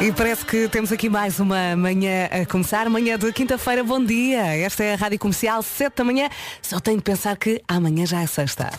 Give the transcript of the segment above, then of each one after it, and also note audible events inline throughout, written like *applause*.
E parece que temos aqui mais uma manhã a começar, manhã de quinta-feira, bom dia. Esta é a Rádio Comercial, 7 da manhã. Só tenho de pensar que amanhã já é sexta.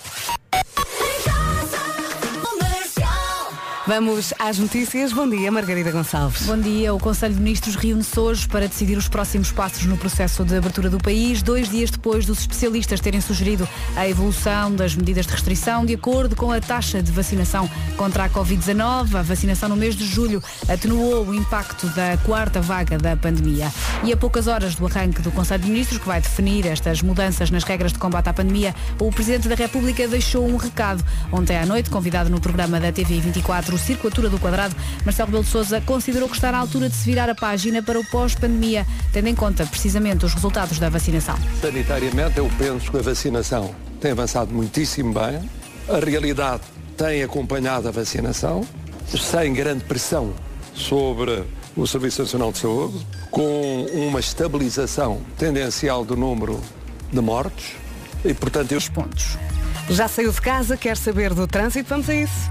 Vamos às notícias. Bom dia, Margarida Gonçalves. Bom dia. O Conselho de Ministros reúne-se hoje para decidir os próximos passos no processo de abertura do país, dois dias depois dos especialistas terem sugerido a evolução das medidas de restrição de acordo com a taxa de vacinação contra a Covid-19. A vacinação no mês de julho atenuou o impacto da quarta vaga da pandemia. E a poucas horas do arranque do Conselho de Ministros, que vai definir estas mudanças nas regras de combate à pandemia, o Presidente da República deixou um recado. Ontem à noite, convidado no programa da TV 24, Circulatura do Quadrado, Marcelo Rebelo de Sousa considerou que está na altura de se virar a página para o pós-pandemia, tendo em conta precisamente os resultados da vacinação. Sanitariamente, eu penso que a vacinação tem avançado muitíssimo bem. A realidade tem acompanhado a vacinação, sem grande pressão sobre o Serviço Nacional de Saúde, com uma estabilização tendencial do número de mortes e, portanto, os pontos. Já saiu de casa, quer saber do trânsito? Vamos a isso.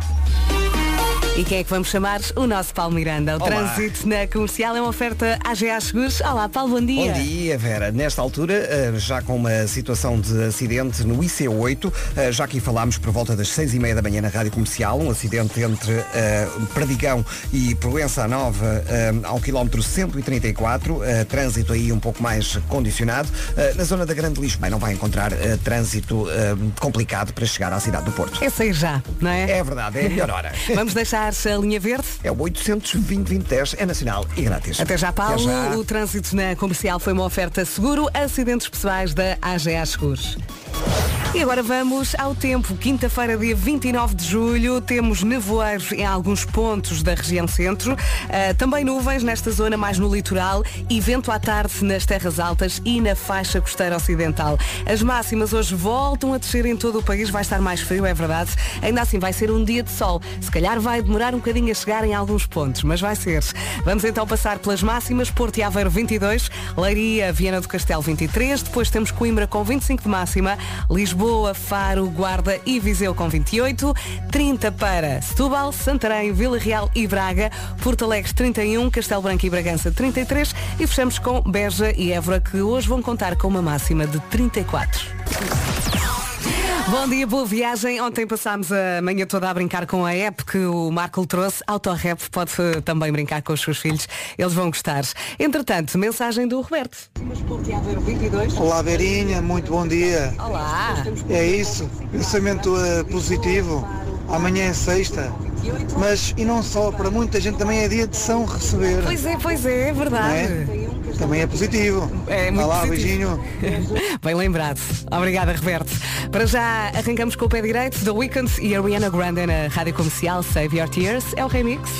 E quem é que vamos chamar? O nosso Paulo Miranda. O Olá. trânsito na comercial é uma oferta AGA Seguros. Olá, Paulo, bom dia. Bom dia, Vera. Nesta altura, eh, já com uma situação de acidente no IC8, eh, já aqui falámos por volta das seis e meia da manhã na Rádio Comercial, um acidente entre eh, Perdigão e Proença Nova eh, ao quilómetro 134, eh, trânsito aí um pouco mais condicionado. Na zona da Grande Lisboa não vai encontrar trânsito complicado para chegar à cidade do Porto. É sair já, não é? É verdade, é a melhor hora. *laughs* Vamos deixar a linha verde? É o 820 é nacional e grátis. Até já, Paulo. Até já. O trânsito na comercial foi uma oferta seguro, acidentes pessoais da AGA Seguros. E agora vamos ao tempo. Quinta-feira, dia 29 de julho, temos nevoeiros em alguns pontos da região centro. Ah, também nuvens nesta zona mais no litoral e vento à tarde nas terras altas e na faixa costeira ocidental. As máximas hoje voltam a descer em todo o país. Vai estar mais frio, é verdade. Ainda assim vai ser um dia de sol. Se calhar vai demorar um bocadinho a chegar em alguns pontos, mas vai ser. Vamos então passar pelas máximas. Porto e Aveiro 22, Leiria, Viana do Castelo 23, depois temos Coimbra com 25 de máxima, Lisboa, Faro, Guarda e Viseu com 28, 30 para Setúbal, Santarém, Vila Real e Braga, Porto Alegre 31, Castelo Branco e Bragança 33 e fechamos com Beja e Évora que hoje vão contar com uma máxima de 34. Bom dia, boa viagem. Ontem passámos a manhã toda a brincar com a app que o Marco trouxe. Autorrap pode eh, também brincar com os seus filhos. Eles vão gostar. Entretanto, mensagem do Roberto. Olá Verinha, muito bom dia. Olá. É isso, pensamento eh, positivo. Amanhã é sexta. Mas e não só, para muita gente também é dia de São receber. Pois é, pois é, é verdade. Também é positivo. É muito Vá lá, positivo. beijinho. *laughs* Bem lembrado. Obrigada, Roberto. Para já arrancamos com o pé direito, The Weeknd e Ariana Grande na rádio comercial Save Your Tears. É o remix.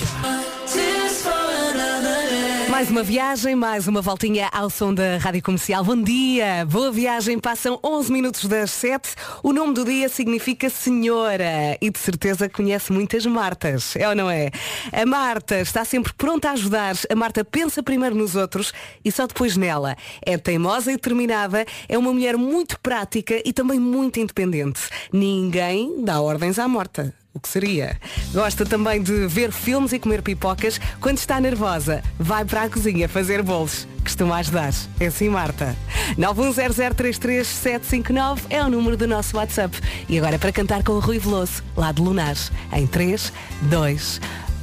Mais uma viagem, mais uma voltinha ao som da Rádio Comercial. Bom dia, boa viagem. Passam 11 minutos das 7. O nome do dia significa senhora e de certeza conhece muitas Martas, é ou não é? A Marta está sempre pronta a ajudar. A Marta pensa primeiro nos outros e só depois nela. É teimosa e determinada, é uma mulher muito prática e também muito independente. Ninguém dá ordens à morta. O que seria? Gosta também de ver filmes e comer pipocas. Quando está nervosa, vai para a cozinha fazer bolos. Costuma ajudar. É assim, Marta. 910033759 é o número do nosso WhatsApp. E agora para cantar com o Rui Veloso, lá de Lunares. Em 3, 2,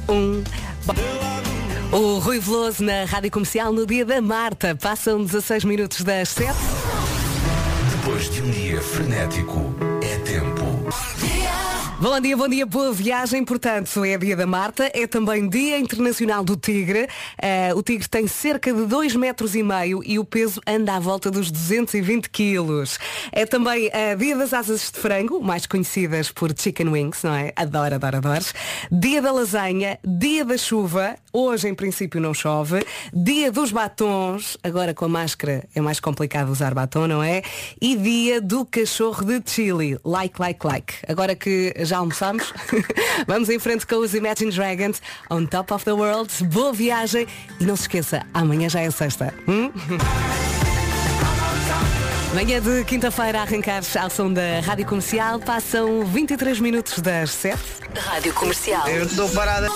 1. O Rui Veloso na Rádio Comercial no dia da Marta. Passam 16 minutos das 7. Depois de um dia frenético, é tempo. Bom dia, bom dia, boa viagem. Portanto, é dia da Marta, é também Dia Internacional do Tigre. Eh, o tigre tem cerca de 2 metros e meio e o peso anda à volta dos 220 quilos. É também eh, Dia das Asas de Frango, mais conhecidas por Chicken Wings, não é? Adoro, adoro, adoro. Dia da Lasanha, Dia da Chuva, hoje em princípio não chove. Dia dos Batons, agora com a máscara é mais complicado usar batom, não é? E Dia do Cachorro de Chile, like, like, like. Agora que já almoçamos, *laughs* vamos em frente com os Imagine Dragons, On Top of the World. Boa viagem e não se esqueça, amanhã já é sexta. hum? *laughs* Manhã de quinta-feira a arrancar ao som da Rádio Comercial. Passam 23 minutos das 7. Rádio Comercial. Eu estou parada.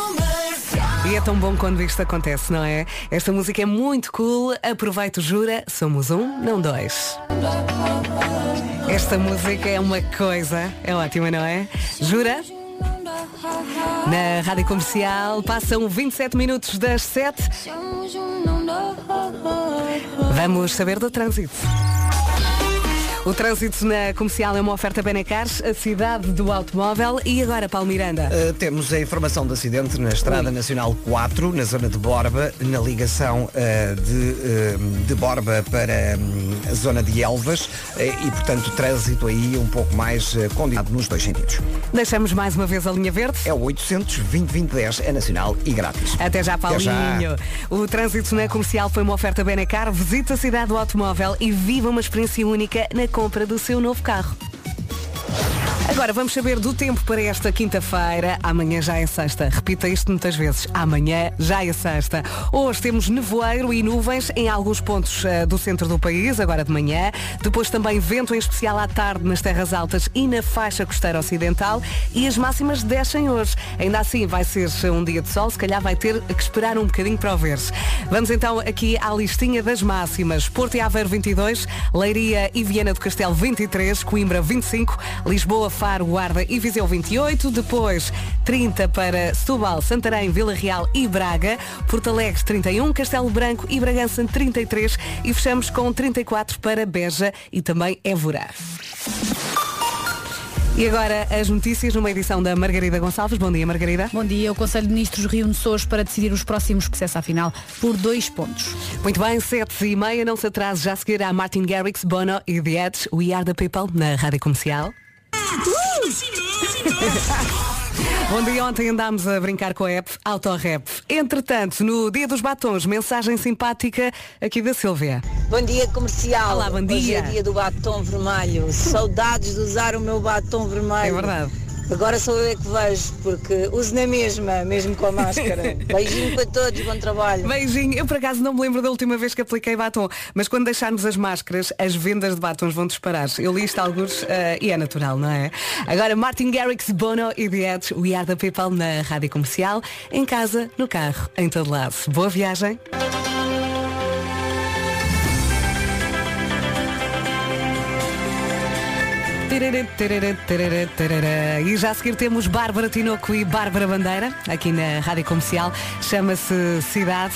E é tão bom quando isto acontece, não é? Esta música é muito cool. Aproveito, jura. Somos um, não dois. Esta música é uma coisa. É ótima, não é? Jura? Na rádio comercial passam 27 minutos das 7. Vamos saber do trânsito. O trânsito na comercial é uma oferta Benecars, a cidade do automóvel. E agora, Paulo Miranda? Uh, temos a informação de acidente na Estrada Ui. Nacional 4, na zona de Borba, na ligação uh, de, uh, de Borba para um, a zona de Elvas e, portanto, trânsito aí um pouco mais condicionado nos dois sentidos. Deixamos mais uma vez a linha verde. É o 800 2010 é nacional e grátis. Até já, Paulinho. Até já. O trânsito na comercial foi uma oferta Benecar. Visite a cidade do automóvel e viva uma experiência única na compra do seu novo carro. Agora vamos saber do tempo para esta quinta-feira. Amanhã já é sexta. Repita isto muitas vezes. Amanhã já é sexta. Hoje temos nevoeiro e nuvens em alguns pontos uh, do centro do país, agora de manhã. Depois também vento em especial à tarde nas terras altas e na faixa costeira ocidental. E as máximas descem hoje. Ainda assim vai ser um dia de sol, se calhar vai ter que esperar um bocadinho para o ver. Vamos então aqui à listinha das máximas. Porto e Aveiro 22, Leiria e Viana do Castelo 23, Coimbra 25, Lisboa Faro, Guarda e Viseu 28, depois 30 para Setúbal, Santarém, Vila Real e Braga, Porto Alegre 31, Castelo Branco e Bragança 33 e fechamos com 34 para Beja e também Évora. E agora as notícias numa edição da Margarida Gonçalves. Bom dia, Margarida. Bom dia. O Conselho de Ministros reúne-se hoje para decidir os próximos processos à final por dois pontos. Muito bem, sete e meia, não se atrase. Já a seguir a Martin Garrix, Bono e The Edge, We Are The People, na Rádio Comercial. *laughs* Bom dia, ontem andámos a brincar com a app Autorap. Entretanto, no dia dos batons, mensagem simpática aqui da Silvia. Bom dia, comercial. Olá, bom dia. Hoje é dia do batom vermelho. Saudades de usar o meu batom vermelho. É verdade. Agora sou eu é que vejo, porque uso na mesma, mesmo com a máscara. *laughs* Beijinho para todos, bom trabalho. Beijinho. Eu por acaso não me lembro da última vez que apliquei batom, mas quando deixarmos as máscaras, as vendas de batons vão disparar. Eu li isto alguns uh, e é natural, não é? Agora Martin Garrix, Bono e The Edge, We Are The People na rádio comercial, em casa, no carro, em todo lado. Boa viagem. E já a seguir temos Bárbara Tinoco e Bárbara Bandeira, aqui na Rádio Comercial. Chama-se Cidade.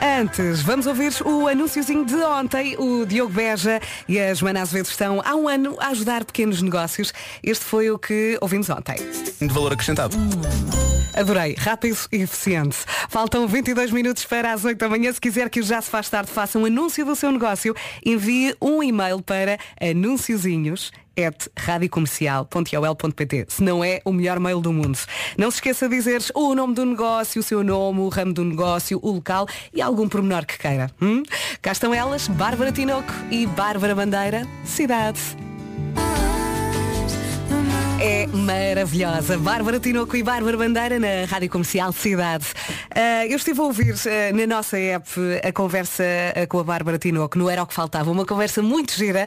Antes, vamos ouvir o anúnciozinho de ontem. O Diogo Beja e a Joana Azevedo estão há um ano a ajudar pequenos negócios. Este foi o que ouvimos ontem. De valor acrescentado. Adorei, rápido e eficiente. Faltam 22 minutos para as 8 da manhã. Se quiser que o Já se faz tarde faça um anúncio do seu negócio, envie um e-mail para anunciozinhos radiocomercial.ol.pt Se não é o melhor mail do mundo. Não se esqueça de dizer o nome do negócio, o seu nome, o ramo do negócio, o local e algum pormenor que queira. Hum? Cá estão elas, Bárbara Tinoco e Bárbara Bandeira, Cidade é maravilhosa. Bárbara Tinoco e Bárbara Bandeira na Rádio Comercial Cidade. Uh, eu estive a ouvir uh, na nossa app a conversa uh, com a Bárbara Tinoco, não era o que faltava, uma conversa muito gira.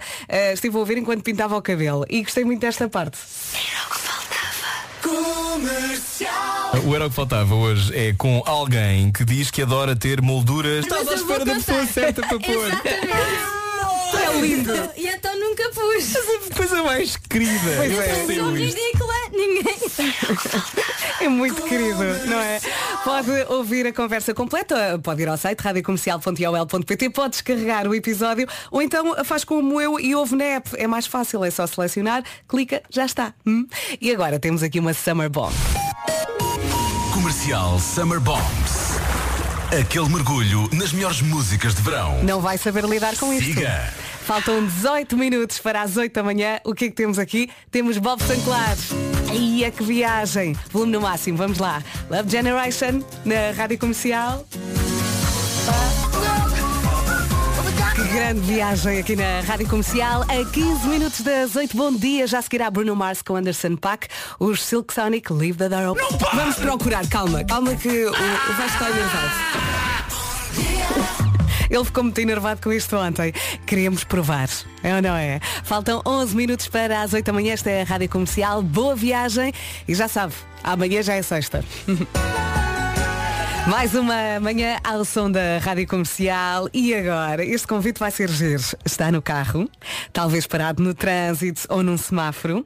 estive a ouvir enquanto pintava o cabelo e gostei muito desta parte. Era o que faltava. Comercial. O Era o que faltava hoje é com alguém que diz que adora ter molduras. Estás à espera da pessoa certa para *laughs* pôr. É lindo. E então nunca pus. a coisa mais querida. Pois é. Sou ridícula, ninguém. É muito querido, não é? Pode ouvir a conversa completa, pode ir ao site radiocomercial.ol.pt, pode descarregar o episódio ou então faz como eu e ouve na app. É mais fácil, é só selecionar, clica, já está. Hum? E agora temos aqui uma Summer Bomb. Comercial Summer Bombs. Aquele mergulho nas melhores músicas de verão. Não vai saber lidar com isso. Siga. Faltam 18 minutos para as 8 da manhã. O que é que temos aqui? Temos Bob Sinclair. Aí é que viagem. Volume no máximo, vamos lá. Love Generation na Rádio Comercial. Grande viagem aqui na Rádio Comercial. A 15 minutos das 8. Bom dia. Já seguirá Bruno Mars com Anderson Pack. Os Silk Sonic Leave the Door Open. Vamos procurar. Calma. Calma que o, o Vasco está nervoso. Ele ficou muito enervado com isto ontem. Queremos provar. É ou não é? Faltam 11 minutos para as 8 da manhã. Esta é a Rádio Comercial. Boa viagem. E já sabe, amanhã já é sexta. *laughs* Mais uma manhã ao som da Rádio Comercial e agora este convite vai ser giro. Está no carro, talvez parado no trânsito ou num semáforo.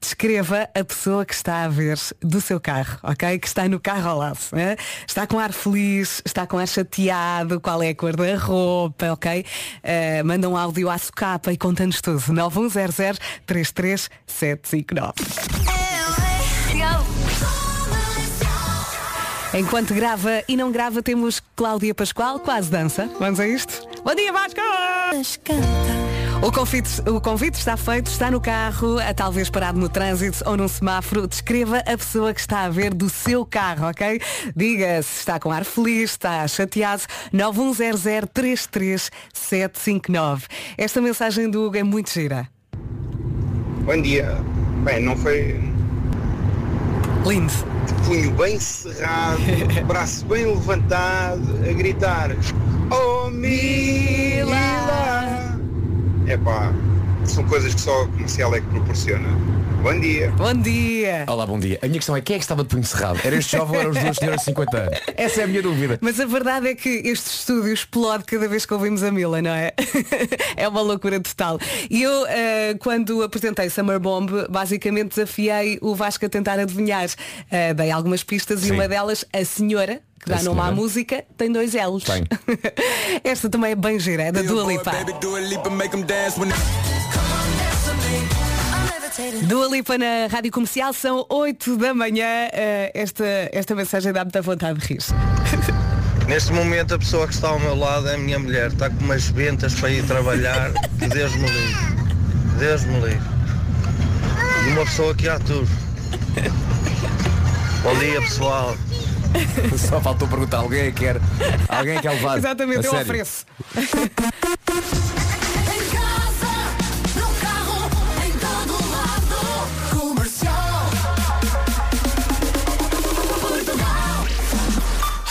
Descreva a pessoa que está a ver do seu carro, ok? Que está no carro ao lado. né? Está com ar feliz, está com ar chateado, qual é a cor da roupa, ok? Eh, manda um áudio à socapa e conta-nos tudo. 9100 Enquanto grava e não grava, temos Cláudia Pascoal, quase dança. Vamos a isto? Bom dia, Vasco! O convite, o convite está feito, está no carro, talvez parado no trânsito ou num semáforo. Descreva a pessoa que está a ver do seu carro, ok? Diga se está com ar feliz, está chateado. 910033759. Esta mensagem do Hugo é muito gira. Bom dia. Bem, não foi Lindo. De punho bem cerrado, *laughs* braço bem levantado, a gritar Oh Mila! É pá, são coisas que só a comercial é que proporciona. Bom dia. Bom dia. Olá, bom dia. A minha questão é quem é que estava de punho cerrado? Era este jovem ou eram os dois senhores de 50 anos? Essa é a minha dúvida. Mas a verdade é que este estúdio explode cada vez que ouvimos a Mila, não é? *laughs* é uma loucura total. E eu, eh, quando apresentei Summer Bomb, basicamente desafiei o Vasco a tentar adivinhar. Eh, dei algumas pistas e Sim. uma delas, a senhora, que dá nome à música, tem dois L's. Tem. *laughs* Esta também é bem gira, é da Dua Lipa. Dua Lipa na Rádio Comercial, são 8 da manhã. Eh, esta, esta mensagem dá muita vontade de rir. *laughs* Neste momento a pessoa que está ao meu lado é a minha mulher. Está com umas ventas para ir trabalhar. Que Deus me livre. Deus me livre. E uma pessoa que há tudo. *laughs* Bom dia pessoal. *laughs* Só faltou perguntar, alguém quer, alguém quer levar? Exatamente, A eu sério. ofereço.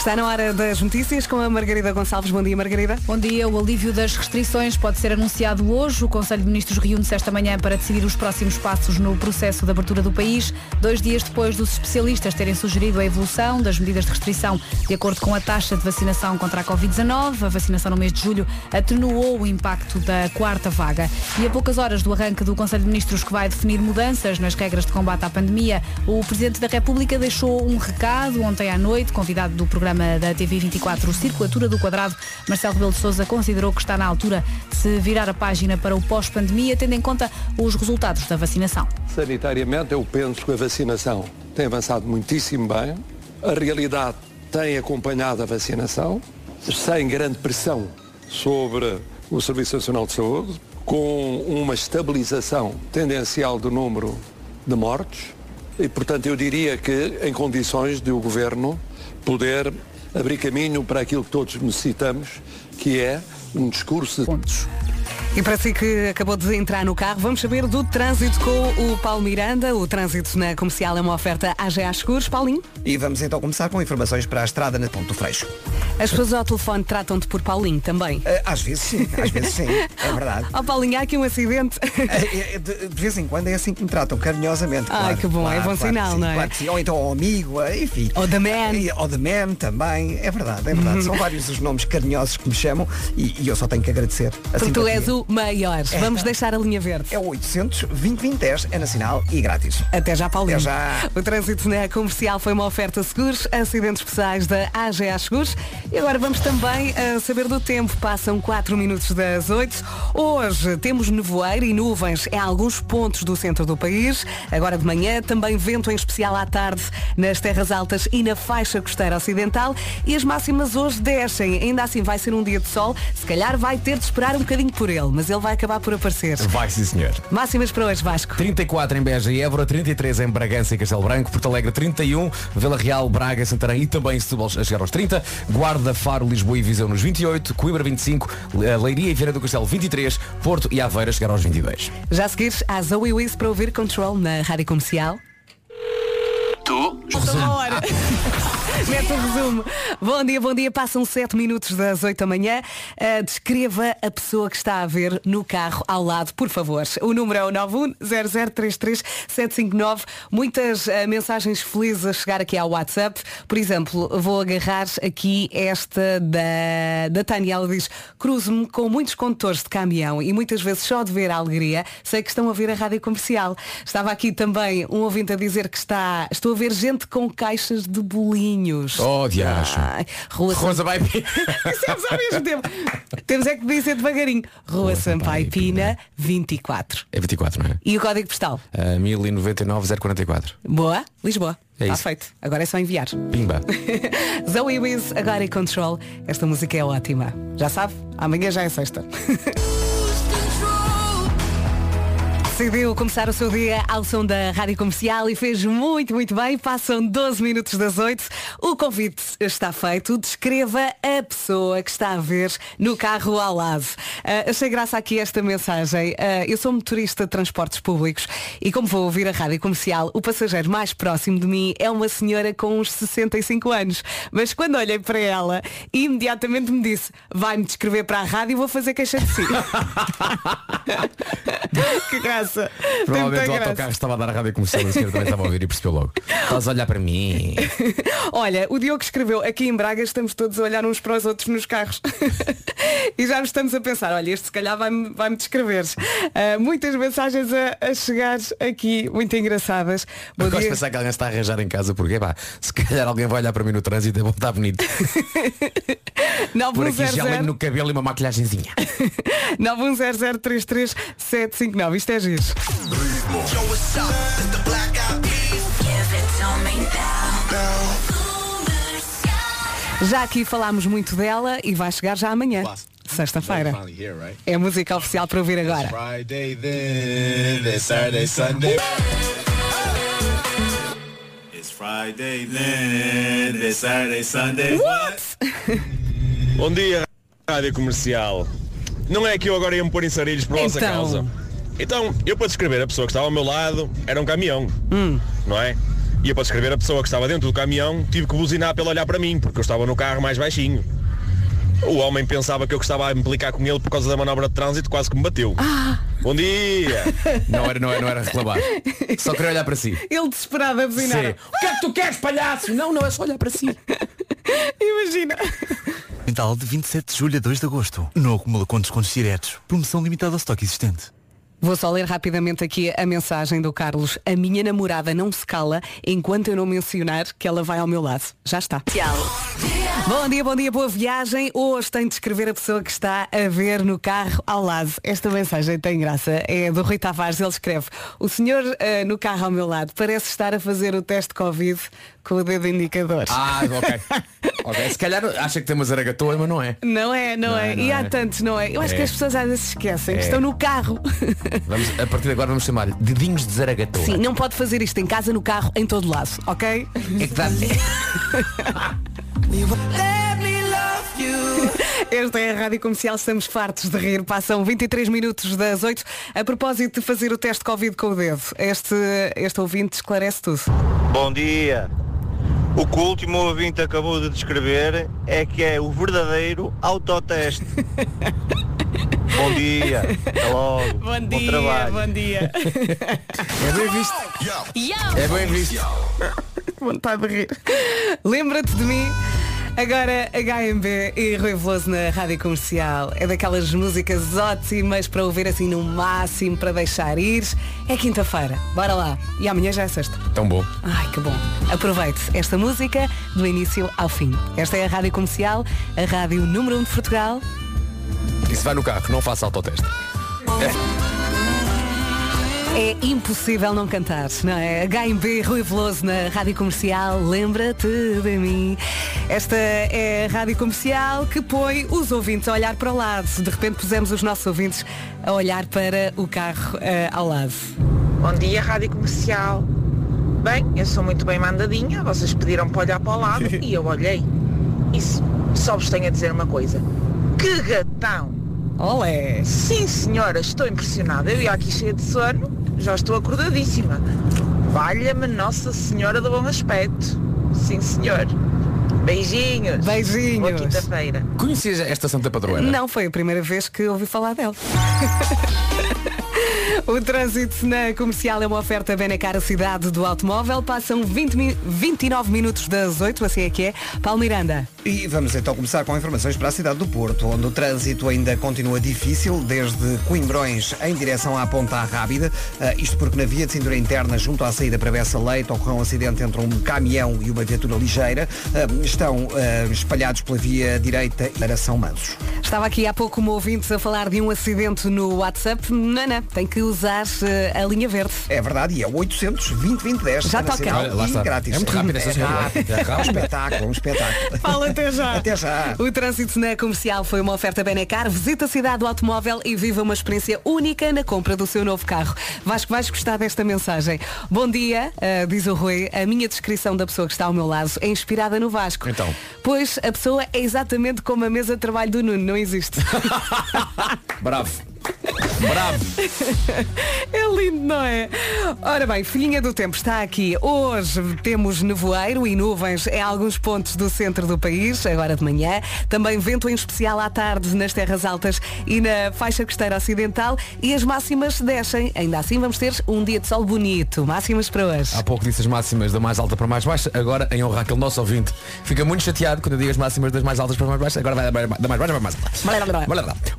Está na hora das notícias com a Margarida Gonçalves. Bom dia, Margarida. Bom dia. O alívio das restrições pode ser anunciado hoje. O Conselho de Ministros reúne-se esta manhã para decidir os próximos passos no processo de abertura do país. Dois dias depois dos especialistas terem sugerido a evolução das medidas de restrição de acordo com a taxa de vacinação contra a Covid-19. A vacinação no mês de julho atenuou o impacto da quarta vaga. E a poucas horas do arranque do Conselho de Ministros que vai definir mudanças nas regras de combate à pandemia, o Presidente da República deixou um recado ontem à noite, convidado do programa da TV 24 Circulatura do Quadrado. Marcelo Rebelo de Sousa considerou que está na altura de se virar a página para o pós-pandemia, tendo em conta os resultados da vacinação. Sanitariamente, eu penso que a vacinação tem avançado muitíssimo bem. A realidade tem acompanhado a vacinação, sem grande pressão sobre o Serviço Nacional de Saúde, com uma estabilização tendencial do número de mortes. E, portanto, eu diria que em condições de o Governo poder abrir caminho para aquilo que todos necessitamos, que é um discurso de pontos. E para si que acabou de entrar no carro, vamos saber do trânsito com o Paulo Miranda. O trânsito na comercial é uma oferta AGA Seguros. Paulinho, E vamos então começar com informações para a estrada na Ponto Freixo. as pessoas ao telefone tratam-te por Paulinho também. Eh, Às vezes sim, às vezes sim, é verdade. *laughs* Ó Paulinho, há aqui um acidente. Eh, eh, De, de vez em quando é assim que me tratam, carinhosamente. Ai, claro, que bom, é claro, bom claro sinal, sim, não é? Claro que sim. Ou então ao amigo, enfim. Ou the man. Ou the man também, é verdade, é verdade. *laughs* São vários os nomes carinhosos que me chamam e, e eu só tenho que agradecer. a Porque tu simpatia. És o maior. Vamos deixar a linha verde. É o 800 2010 é nacional e grátis. Até já, Paulinho. Até já. O trânsito na comercial foi uma oferta seguros, acidentes especiais da AGA Seguros. E agora vamos também a saber do tempo. Passam 4 minutos das 8. Hoje temos nevoeiro e nuvens em alguns pontos do centro do país. Agora de manhã também vento em especial à tarde nas terras altas e na faixa costeira ocidental. E as máximas hoje descem. Ainda assim vai ser um dia de sol. Se calhar vai ter de esperar um bocadinho por ele, mas ele vai acabar por aparecer. Vai sim, senhor. Máximas para hoje, Vasco. 34 em Beja e Évora, 33 em Bragança e Castelo Branco, Porto Alegre 31, Vila Real, Braga, Santarém e também Setúbal a chegar aos 30, Guarda, Faro, Lisboa e Viseu nos 28, Coimbra 25, eh, Leiria e Vieira do Castelo 23, Porto e Aveira chegar aos 22. Já a seguir, há Zoe Wiz para ouvir Control na Rádio Comercial. Tu? Uma hora. *laughs* Mete o resumo. Bom dia, bom dia. Passam 7 minutos das 8 da manhã. Uh, descreva a pessoa que está a ver no carro ao lado, por favor. O número é o 910033759. Muitas uh, mensagens felizes a chegar aqui ao WhatsApp. Por exemplo, vou agarrar aqui esta da, da Tânia. Ela diz, cruzo-me com muitos condutores de caminhão e muitas vezes só de ver a alegria, sei que estão a ver a rádio comercial. Estava aqui também um ouvinte a dizer que está, estou a ver gente com caixas de Oh, diacho. Rua Rosa Sam- vai Dissemos ao mesmo tempo. Temos é que dizer devagarinho. Rua Sampaio Pina, 24. É 24, não é? E o código postal? Uh, 1099 044. Boa, Lisboa. É Está feito. Agora é só enviar. Pimba. *laughs* Zoe Wiz, agora em control. Esta música é ótima. Já sabe? Amanhã já é sexta. *laughs* Decidiu começar o seu dia ao som da Rádio Comercial e fez muito, muito bem. Passam 12 minutos das 8. O convite está feito. Descreva a pessoa que está a ver no carro ao lado. Ah, achei graça aqui esta mensagem. Ah, eu sou motorista de transportes públicos e como vou ouvir a Rádio Comercial, o passageiro mais próximo de mim é uma senhora com uns 65 anos. Mas quando olhei para ela, imediatamente me disse, vai-me descrever para a rádio e vou fazer queixa de si. *laughs* que graça. Tem Provavelmente o graça. autocarro estava a dar a rádio comercial e também estava a ouvir e percebeu logo. Estás a olhar para mim. *laughs* Olha, o Diogo escreveu, aqui em Braga estamos todos a olhar uns para os outros nos carros. *laughs* e já nos estamos a pensar, olha, este se calhar vai-me vai descrever. Ah, muitas mensagens a, a chegar aqui, muito engraçadas. Bom Eu gosto de pensar que alguém está a arranjar em casa porque pá, se calhar alguém vai olhar para mim no trânsito e vou estar bonito. *laughs* Por aqui já 910 no cabelo e uma maquilhagenzinha. 910033759. Isto é giro. Já aqui falámos muito dela e vai chegar já amanhã. Sexta-feira. É a música oficial para ouvir agora. Friday then, then Saturday, Sunday. It's Friday then, then Saturday, Sunday. What? Bom dia, Rádio Comercial. Não é que eu agora ia me pôr em sarilhos por vossa Então. causa. Então, eu para descrever a pessoa que estava ao meu lado, era um caminhão. Não é? E eu para descrever a pessoa que estava dentro do caminhão, tive que buzinar para ele olhar para mim, porque eu estava no carro mais baixinho. O homem pensava que eu estava a implicar com ele por causa da manobra de trânsito, quase que me bateu. Bom dia! *laughs* Não era, não era, não era reclamar. Só queria olhar para si. Ele desesperado a buzinar. Sim. O que é que tu queres, palhaço? Não, não, é só olhar para si. *laughs* Imagina. Mental de 27 de julho a 2 de agosto. No acúmulo com descontos diretos. Promoção limitada ao estoque existente. Vou só ler rapidamente aqui a mensagem do Carlos. A minha namorada não se cala enquanto eu não mencionar que ela vai ao meu lado. Já está. Bom dia, bom dia, boa viagem. Hoje tem de escrever a pessoa que está a ver no carro ao lado. Esta mensagem tem graça. É do Rui Tavares. Ele escreve O senhor eh, no carro ao meu lado parece estar a fazer o teste Covid com o dedo indicador. Ah, ok. ok. Se calhar acha que tem uma zaragatoa, mas não é. Não é, não, Não é. é, não E há é. tantos, não é? Eu acho É. que as pessoas às vezes se esquecem que É. estão no carro. *laughs* Vamos, a partir de agora vamos chamar dedinhos de zaragatoa. Sim, não pode fazer isto em casa, no carro, em todo lado, ok? É que dá. *laughs* Esta é a Rádio Comercial, estamos fartos de rir. Passam 23 minutos das 8. A propósito de fazer o teste Covid com o dedo, este, este ouvinte esclarece tudo. Bom dia. O que o último ouvinte acabou de descrever é que é o verdadeiro autoteste. *laughs* bom dia. Até logo. Bom Bom trabalho. bom dia. É bem visto. É bem visto. Vontade de rir. Lembra-te de mim? Agora HMB e Rui Veloso na Rádio Comercial. É daquelas músicas ótimas para ouvir assim no máximo, para deixar ir. É quinta-feira. Bora lá. E amanhã já é sexta. Tão bom. Ai, que bom. Aproveite esta música do início ao fim. Esta é a Rádio Comercial, a rádio número 1 um de Portugal. E se vai no carro, não faça autoteste. É impossível não cantar, não é? HMB Rui Veloso na Rádio Comercial, lembra-te de mim. Esta é a Rádio Comercial que põe os ouvintes a olhar para o lado. De repente pusemos os nossos ouvintes a olhar para o carro eh, ao lado. Bom dia, Rádio Comercial. Bem, eu sou muito bem mandadinha, vocês pediram para olhar para o lado *laughs* e eu olhei. Isso, só vos tenho a dizer uma coisa. Que gatão! Olé! Sim, senhora, estou impressionada. Eu ia aqui cheia de sono, já estou acordadíssima. Valha-me Nossa Senhora do Bom Aspecto. Sim, senhor. Beijinhos. Beijinhos. Boa quinta-feira. Conhecias esta Santa Padroeira? Não foi a primeira vez que ouvi falar dela. *laughs* *laughs* O trânsito na comercial é uma oferta Benecar, a cidade do automóvel. Passam 20, mi- 29 minutos das 8, assim é que é. Paulo Miranda. E vamos então começar com informações para a cidade do Porto, onde o trânsito ainda continua difícil, desde Coimbrões em direção à Ponta Rábida. Ah, isto porque na via de cintura interna, junto à saída para Bessa Leite, ocorreu um acidente entre um caminhão e uma viatura ligeira. Ah, estão ah, espalhados pela via direita para São Mansos. Estava aqui há pouco um ouvinte a falar de um acidente no WhatsApp. Não, tem que usar eh, a linha verde. É verdade, e é o 800 2010 Já toca. Olha, lá está. grátis. É muito rápido essa é É rápido. Um espetáculo, um espetáculo. *laughs* Fala até já. Até já. O trânsito na comercial foi uma oferta Benecar. Visita a cidade do automóvel e viva uma experiência única na compra do seu novo carro. Vasco, vais gostar desta mensagem. Bom dia, ah, diz o Rui. A minha descrição da pessoa que está ao meu lado é inspirada no Vasco. Então. Pois a pessoa é exatamente como a mesa de trabalho do Nuno, não existe. *laughs* Bravo. Bravo. *laughs* É lindo, não é? Ora bem, filhinha do tempo está aqui. Hoje temos nevoeiro e nuvens em alguns pontos do centro do país, agora de manhã. Também vento em especial à tarde nas terras altas e na faixa costeira ocidental. E as máximas descem. Ainda assim vamos ter um dia de sol bonito. Máximas para hoje. Há pouco disse as máximas da mais alta para a mais baixa, agora em honra àquele nosso ouvinte. Fica muito chateado quando eu digo as máximas das mais altas para a mais baixa, agora vai da mais baixa para mais alta.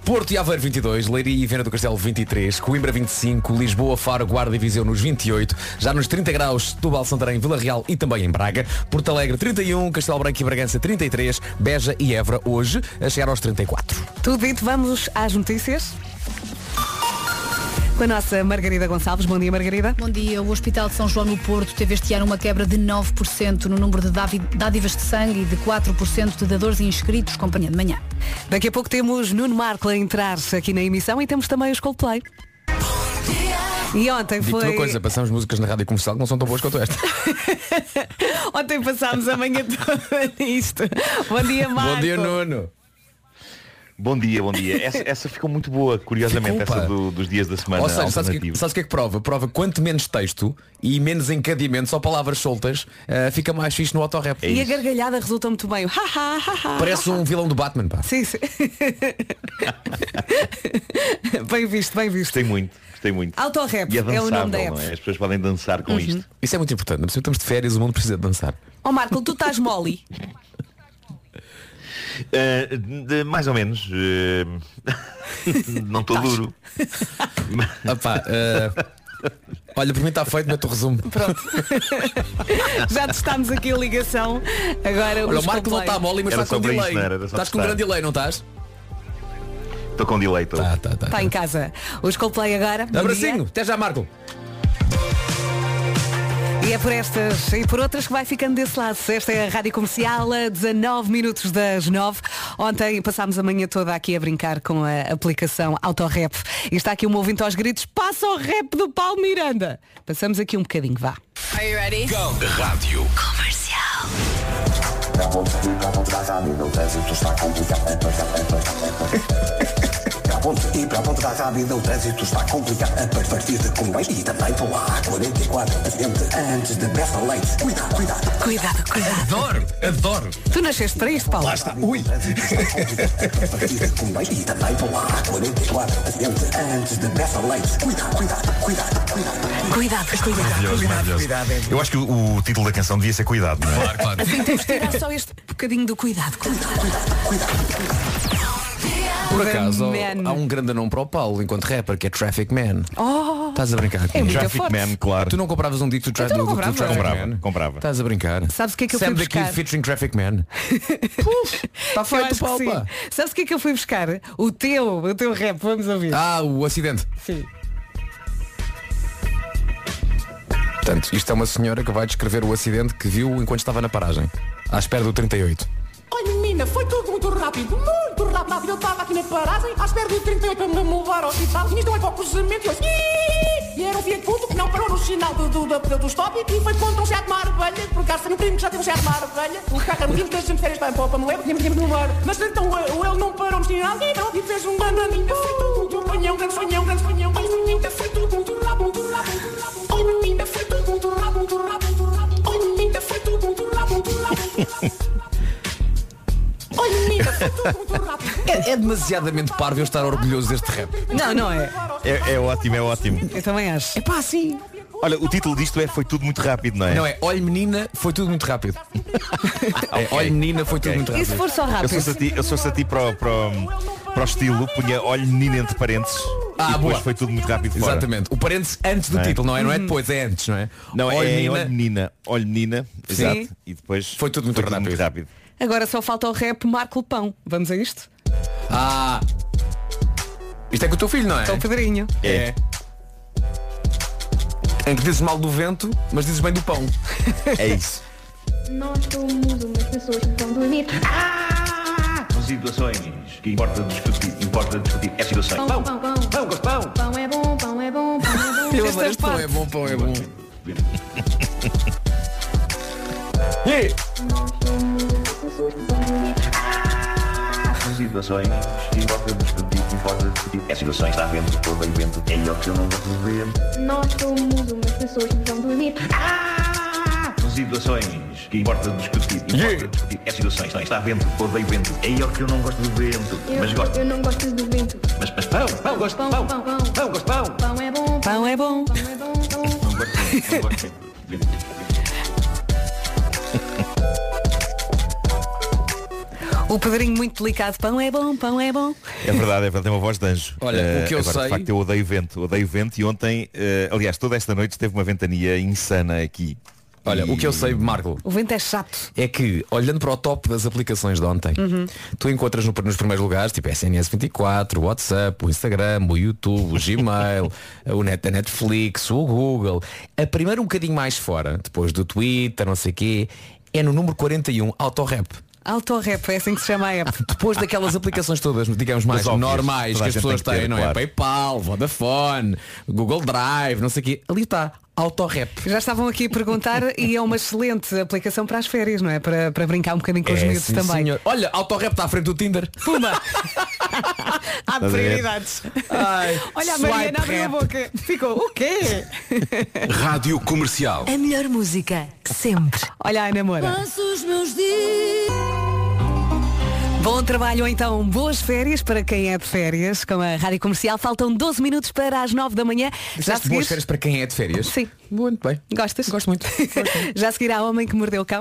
Porto e Aveiro 22, Leiria e Viana do Castelo 23, Coimbra 25, Lisboa, Faro, Guarda e Viseu nos 28, já nos 30 graus, Setúbal, Santarém, Vila Real e também em Braga, Porto Alegre 31, Castelo Branco e Bragança 33, Beja e Évora hoje a chegar aos 34. Tudo dito, vamos às notícias. Com a nossa Margarida Gonçalves. Bom dia, Margarida. Bom dia. O Hospital de São João no Porto teve este ano uma quebra de 9% no número de dádivas de sangue e de 4% de dadores inscritos. Companhia de manhã. Daqui a pouco temos Nuno Marco a entrar aqui na emissão e temos também os Coldplay. E ontem Digo-te foi. uma coisa, passamos músicas na rádio comercial que não são tão boas quanto esta. *laughs* Ontem passámos a manhã toda nisto. Bom dia, Marco. Bom dia, Nuno. Bom dia, bom dia. *laughs* Essa, essa ficou muito boa, curiosamente, pá. essa do- dos dias da semana Ou seja, sabes o que, sabes que é que prova? Prova quanto menos texto e menos encadeamento, só palavras soltas, eh, fica mais fixe no autorrap. E a gargalhada resulta muito bem. Parece um vilão do Batman, pá. Sim, sim. *laughs* bem visto, bem visto. Gostei muito, gostei muito. Autorrap E é é o nome da app. não é? As pessoas podem dançar com Uhum. isto. Isso é muito importante. Não Estamos de férias, o mundo precisa de dançar. Ó Marco, tu estás mole. *laughs* Uh, de- mais ou menos. uh, *laughs* não estou duro. *laughs* Epá, eh, olha, por mim está feito, mete o resumo. Pronto. *laughs* Já testámos aqui a ligação. Agora Olha, o Marco não está mole, mas está com para delay. só Estás com um grande delay, não estás? Estou com delay. Tô. Tá, tá, tá. Está em casa. Os Coldplay agora. Abracinho, até já, Marco. E é por estas e por outras que vai ficando desse lado. Esta é a Rádio Comercial, a 19 minutos das 9. Ontem passámos a manhã toda aqui a brincar com a aplicação Autorap. E está aqui um ouvinte aos gritos, passa o rap do Paulo Miranda. Passamos aqui um bocadinho, vá. Are you ready? Rádio. Comercial. E para a ponta da rápida o trânsito está complicado A partir de Comboios e também pela A44 Acidente antes de Bessa Leite Cuidado, cuidado Cuidado, cuidado. Adoro, adoro. Tu nasceste para isto, Paulo? Lá está, ui A partir de Comboios e também pela A44 Acidente antes de Bessa Leite Cuidado, cuidado, cuidado, cuidado Cuidado, cuidado. Maravilhoso, maravilhoso. cuidado, é. Eu acho que o, o título da canção devia ser Cuidado, não é? Claro, claro. Assim temos de tirar só este bocadinho do cuidado. Por acaso, há um grande nome para o Paulo enquanto rapper, que é Traffic Man. Oh, Estás a brincar É comigo? muito Traffic forte. Man, claro. Tu não compravas um disco do, tra não do, do, do comprava. Traffic Comprava, Man? comprava. Estás a brincar? Sabes o que é que eu Sam fui the buscar? Kid featuring Traffic Man. *laughs* Está feito, Paulo. Sabes o que é que eu fui buscar? O teu, o teu rap, vamos ouvir. Ah, o acidente. Sim. Portanto, isto é uma senhora que vai descrever o acidente que viu enquanto estava na paragem. À espera do 38. Olha menina, foi tudo muito rápido, muito rápido. Eu estava aqui na paragem, à espera do 38 para me mudar ao hospital. Isto não é para o cruzamento. E e era um Fiat Punto que não parou no sinal do, do, do, do stop e foi contra um Seat Maravilha. Por acaso um primo que já teve um Seat Maravilha. O carro muito que a gente férias para para me levar, tínhamos de levar. Mas então eh, ele não parou no sinal e fez um bananinha. Foi tudo muito panhão, grande grande panhão. Mas menina, foi tudo muito rápido, muito rápido, muito rápido. Menina, foi tudo muito rápido, muito rápido, muito rápido. Menina, foi tudo muito rápido, muito rápido, muito rápido. *laughs* É, é demasiadamente parvo eu estar orgulhoso deste rap. Não, não é. É, é ótimo, é ótimo. Eu também acho. É pá, sim. Olha, o título disto é Foi tudo muito rápido, não é? Não é, olha menina, foi tudo muito rápido. *laughs* É, olha menina, foi tudo muito rápido. E se for só Eu rápido? sou se a ti, eu sou a ti para, o- para, para o estilo, punha olho menina entre parênteses Ah, e depois boa. foi tudo muito rápido fora. Exatamente. O parênteses antes do Não é? título, não é? Não é Uhum. depois, é antes, não é? Não, Olha, é menina, olho menina, olho menina, exato. E depois Foi tudo muito rápido. rápido. Agora só falta o rap Marco Pão. Vamos a isto? Ah. Isto é com o teu filho, não é? É o Pedrinho. É. Em que dizes mal do vento, mas dizes bem do pão. *laughs* É isso. Nós somos umas pessoas que vão dormir. São situações que importa discutir, importa discutir. É situações. Pão, pão, pão. Pão, gosto de pão. Pão é bom, pão é bom, pão é bom. Eu adoro este pão, é bom, pão é bom. São situações que importa discutir, importa discutir. É situações, está vendo, todo bem vento. É o que eu não gosto de ver. Nós somos umas pessoas que vão dormir. São situações que importa discutir, importa discutir. É situações, está vendo, todo bem vento. É o que eu não gosto de vento. Eu, Mas gosto. eu não gosto do vento. Mas, mas pão, pão, gosto Pão, de pão. pão, pão. Pão, gosto de pão. Pão é bom, Pão é bom. pão é bom, pão. Não gosto de vento, não gosto O Pedrinho muito delicado. Pão é bom, pão é bom. É verdade, é verdade, tem uma voz de anjo. Olha, Eh, o que eu agora, sei- De facto, eu odeio vento. Odeio vento e ontem, eh, aliás, toda esta noite teve uma ventania insana aqui. Olha, E- o que eu sei, Marco, O vento é chato. é que, olhando para o top das aplicações de ontem, Uhum. tu encontras no- nos primeiros lugares, tipo SNS 24, o WhatsApp, o Instagram, o YouTube, o Gmail, *laughs* o Net, a Netflix, o Google. A primeira um bocadinho mais fora, depois do Twitter, não sei o quê, é no número 41, Autorap. Autorap, é assim que se chama a app. *laughs* Depois daquelas aplicações todas, digamos, mais óbvias, normais toda que a as gente pessoas tem que ter, têm, não é? claro. PayPal, Vodafone, Google Drive, não sei o quê. Ali está, Autorap. Já estavam aqui a perguntar *laughs* e é uma excelente aplicação para as férias, não é? Para, para brincar um bocadinho com os É, miúdos sim, também. senhor. Olha, Autorap está à frente do Tinder. Puma! *laughs* *laughs* Há prioridades. Ai, Olha a Mariana abriu a boca. Ficou, o quê? Rádio Comercial. A melhor música, sempre. Olha a Ana Moura. Passo os meus dias. Bom trabalho então, boas férias para quem é de férias com a Rádio Comercial. Faltam 12 minutos para as 9 da manhã. Já Disseste boas férias para quem é de férias? Sim. Muito bem. Gostas? Gosto muito. *laughs* Já seguirá Homem que Mordeu o Cão?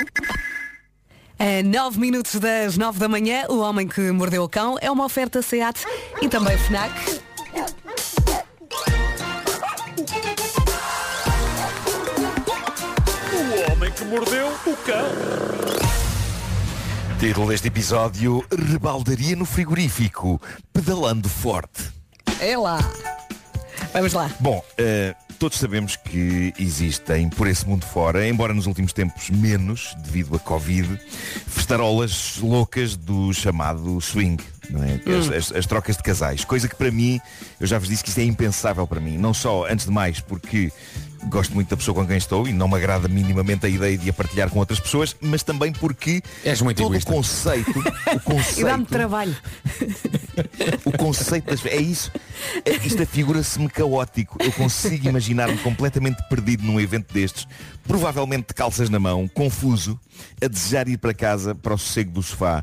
A 9 minutos das 9 da manhã, O Homem que Mordeu o Cão é uma oferta SEAT e também FNAC. O homem que mordeu o cão. Título deste episódio, Rebaldaria no frigorífico, pedalando forte. É lá. Vamos lá. Bom, eh, todos sabemos que existem por esse mundo fora, embora nos últimos tempos menos, devido à Covid, festarolas loucas do chamado swing. É? as, Hum. as- as trocas de casais. Coisa que para mim, eu já vos disse que isto é impensável para mim. Não só, antes de mais, porque gosto muito da pessoa com quem estou e não me agrada minimamente a ideia de a partilhar com outras pessoas, mas também porque És muito todo egoísta. o conceito, o conceito *laughs* E dá-me trabalho. *laughs* o conceito das... É isso. É- Isto afigura-se-me caótico. Eu consigo imaginar-me completamente perdido num evento destes, provavelmente de calças na mão, confuso, a desejar ir para casa, para o sossego do sofá.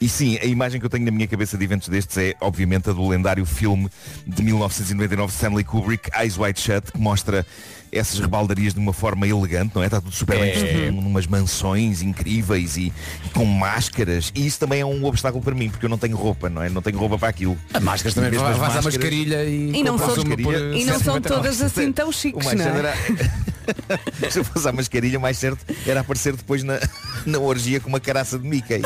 E sim, a imagem que eu tenho na minha cabeça de eventos destes é, obviamente, a do lendário filme de 1999 de Stanley Kubrick, Eyes Wide Shut, que mostra essas rebaldarias de uma forma elegante, não é? Está tudo super bem É. vestido, numas mansões incríveis e, e com máscaras. E isso também é um obstáculo para mim, porque eu não tenho roupa, não é? Não tenho roupa para aquilo. A máscaras também, mesmo vais as à máscaras- mascarilha e, E não são- por e não são 7,99. todas *laughs* assim tão chiques, não é? era... *laughs* Se eu fosse à mascarilha, mais certo era aparecer depois na, na orgia com uma caraça de Mickey.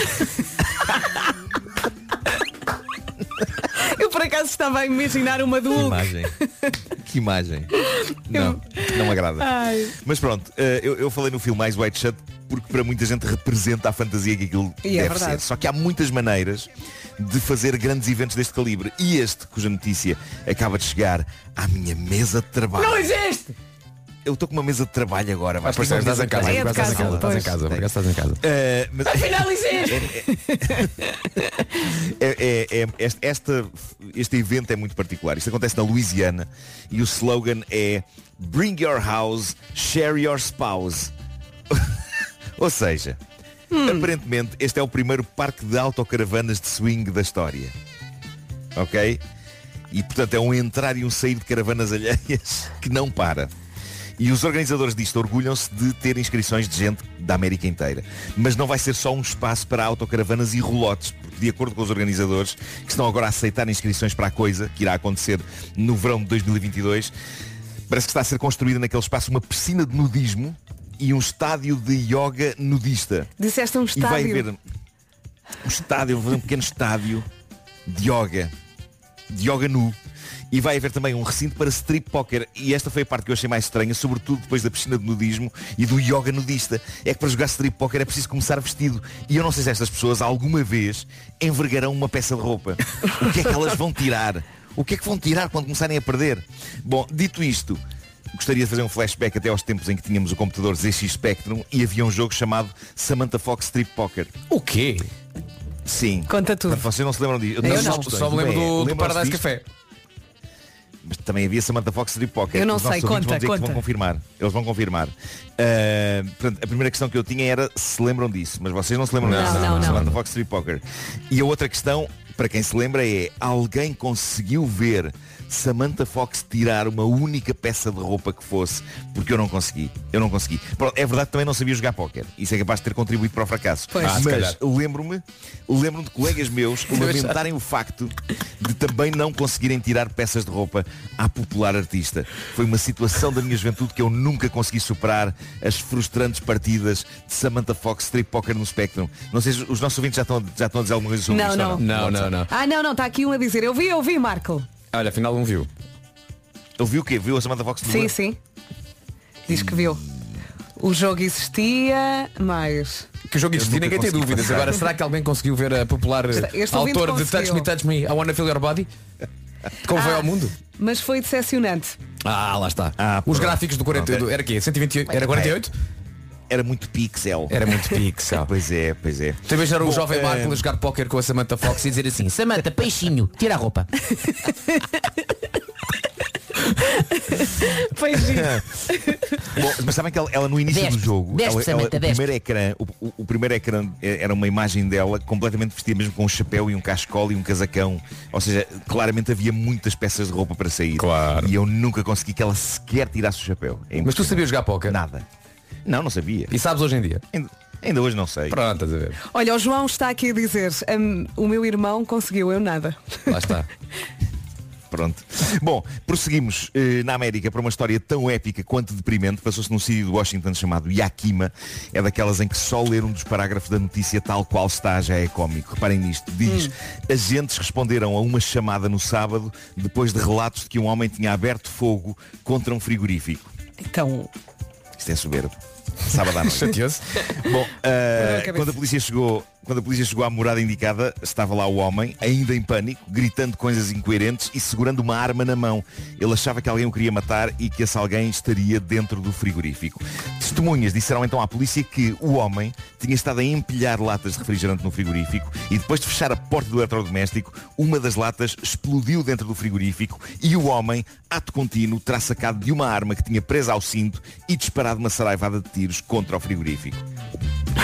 Eu por acaso estava a imaginar uma do Que imagem. Que imagem. Não, não me agrada. Ai. Mas pronto, eh, eu, eu falei no filme Mais White Shut porque para muita gente representa a fantasia que aquilo E é deve verdade. ser. Só que há muitas maneiras de fazer grandes eventos deste calibre. E este, cuja notícia acaba de chegar à minha mesa de trabalho. Não existe! Eu estou com uma mesa de trabalho agora. Vais parecer, estás em casa, estás em casa, estás em casa, por acaso estás em casa. Mas- Afinal existe! É- é- é- este, esta- este evento é muito particular. Isto acontece na Louisiana e o slogan é Bring your house, share your spouse. *laughs* Ou seja, Aparentemente, este é o primeiro parque de autocaravanas de swing da história. Ok? E portanto é um entrar e um sair de caravanas *laughs* alheias que não para. E os organizadores disto orgulham-se de ter inscrições de gente da América inteira. Mas não vai ser só um espaço para autocaravanas e rolotes, porque de acordo com os organizadores, que estão agora a aceitar inscrições para a coisa, que irá acontecer no verão de 2022, parece que está a ser construída naquele espaço uma piscina de nudismo e um estádio de yoga nudista. Disseste um E vai estádio. haver um estádio, vou fazer um pequeno estádio de yoga. De yoga nu. E vai haver também um recinto para strip poker. E esta foi a parte que eu achei mais estranha, sobretudo depois da piscina de nudismo e do yoga nudista. É que para jogar strip poker é preciso começar vestido. E eu não sei se estas pessoas alguma vez envergarão uma peça de roupa. O que é que elas vão tirar? O que é que vão tirar quando começarem a perder? Bom, dito isto, gostaria de fazer um flashback até aos tempos em que tínhamos o computador ZX Spectrum e havia um jogo chamado Samantha Fox Strip Poker. O quê? Sim. Conta tudo. Portanto, vocês não se lembram disso? Eu não. questões. Só me lembro Bem, do, do Paradise disto? Café. Mas também havia Samantha Fox Strip Poker. Eu não Os sei, nossos ouvintes conta, vão dizer que conta. vão confirmar. Eles vão confirmar. Ah, portanto, a primeira questão que eu tinha era se lembram disso, mas vocês não se lembram Não, disso. não, não. Samantha Fox Strip Poker. E a outra questão, para quem se lembra, é alguém conseguiu ver Samantha Fox tirar uma única peça de roupa que fosse, porque eu não consegui. Eu não consegui. Pronto, é verdade que também não sabia jogar póquer. Isso é capaz de ter contribuído para o fracasso. Pois. Ah, Mas lembro-me, lembro-me de colegas meus *laughs* lamentarem o facto de também não conseguirem tirar peças de roupa à popular artista. Foi uma situação da minha juventude que eu nunca consegui superar as frustrantes partidas de Samantha Fox Strip Poker no Spectrum. Não sei se os nossos ouvintes já estão, já estão a dizer alguma coisa sobre Não, isto. ou não. Não, WhatsApp. não, não. Ah, não, não, está aqui um a dizer. Eu vi, eu vi, Marco. Olha, afinal não viu. Ele viu o quê? Viu a Samantha Fox Sim, sim. Diz que viu. O jogo existia, mas. Que o jogo existia, ninguém tem dúvidas. passar. Agora, será que alguém conseguiu ver a popular Este autor de Touch. Me, Touch Me, I Wanna Feel Your Body? Como foi Ah. ao mundo? Mas foi decepcionante. Ah, lá está. Ah, Os gráficos do 48, Pronto. era quê? 128? Era 48? Era muito pixel. Era muito pixel. *laughs* Pois é, pois é. Tu imaginar o Bom, jovem eh, Marco a jogar póquer com a Samantha Fox e dizer assim Samantha, peixinho, tira a roupa. *laughs* Beijinho. *laughs* Bom, mas sabem que ela, ela no início Despe, do jogo, despe, ela, ela- o, primeiro ecrã, o, o- o primeiro ecrã eh, era uma imagem dela completamente vestida mesmo com um chapéu e um cascol e um casacão. Ou seja, claramente havia muitas peças de roupa para sair. Claro. E eu nunca consegui que ela sequer tirasse o chapéu. É Mas tu sabias jogar póquer? Nada. Não, não sabia. E sabes hoje em dia? Ainda, ainda hoje não sei. Pronto, estás a ver. Olha, o João está aqui a dizer, "Hum, o meu irmão conseguiu, eu nada. Lá está. *laughs* Pronto. Bom, prosseguimos eh, na América para uma história tão épica quanto deprimente. Passou-se num sítio de Washington chamado Yakima. É daquelas em que só ler um dos parágrafos da notícia tal qual está já é cómico. Reparem nisto. Diz, agentes responderam a uma chamada no sábado depois de relatos de que um homem tinha aberto fogo contra um frigorífico. Então, Isto é soberbo. Sábado à noite. Chateou-se. Bom, *laughs* cabeça. quando a polícia chegou, quando a polícia chegou à morada indicada, estava lá o homem, ainda em pânico, gritando coisas incoerentes e segurando uma arma na mão. Ele achava que alguém o queria matar e que esse alguém estaria dentro do frigorífico. Testemunhas disseram então à polícia que o homem tinha estado a empilhar latas de refrigerante no frigorífico e depois de fechar a porta do eletrodoméstico, uma das latas explodiu dentro do frigorífico e o homem, ato contínuo, terá sacado de uma arma que tinha presa ao cinto e disparado uma saraivada de tiros contra o frigorífico.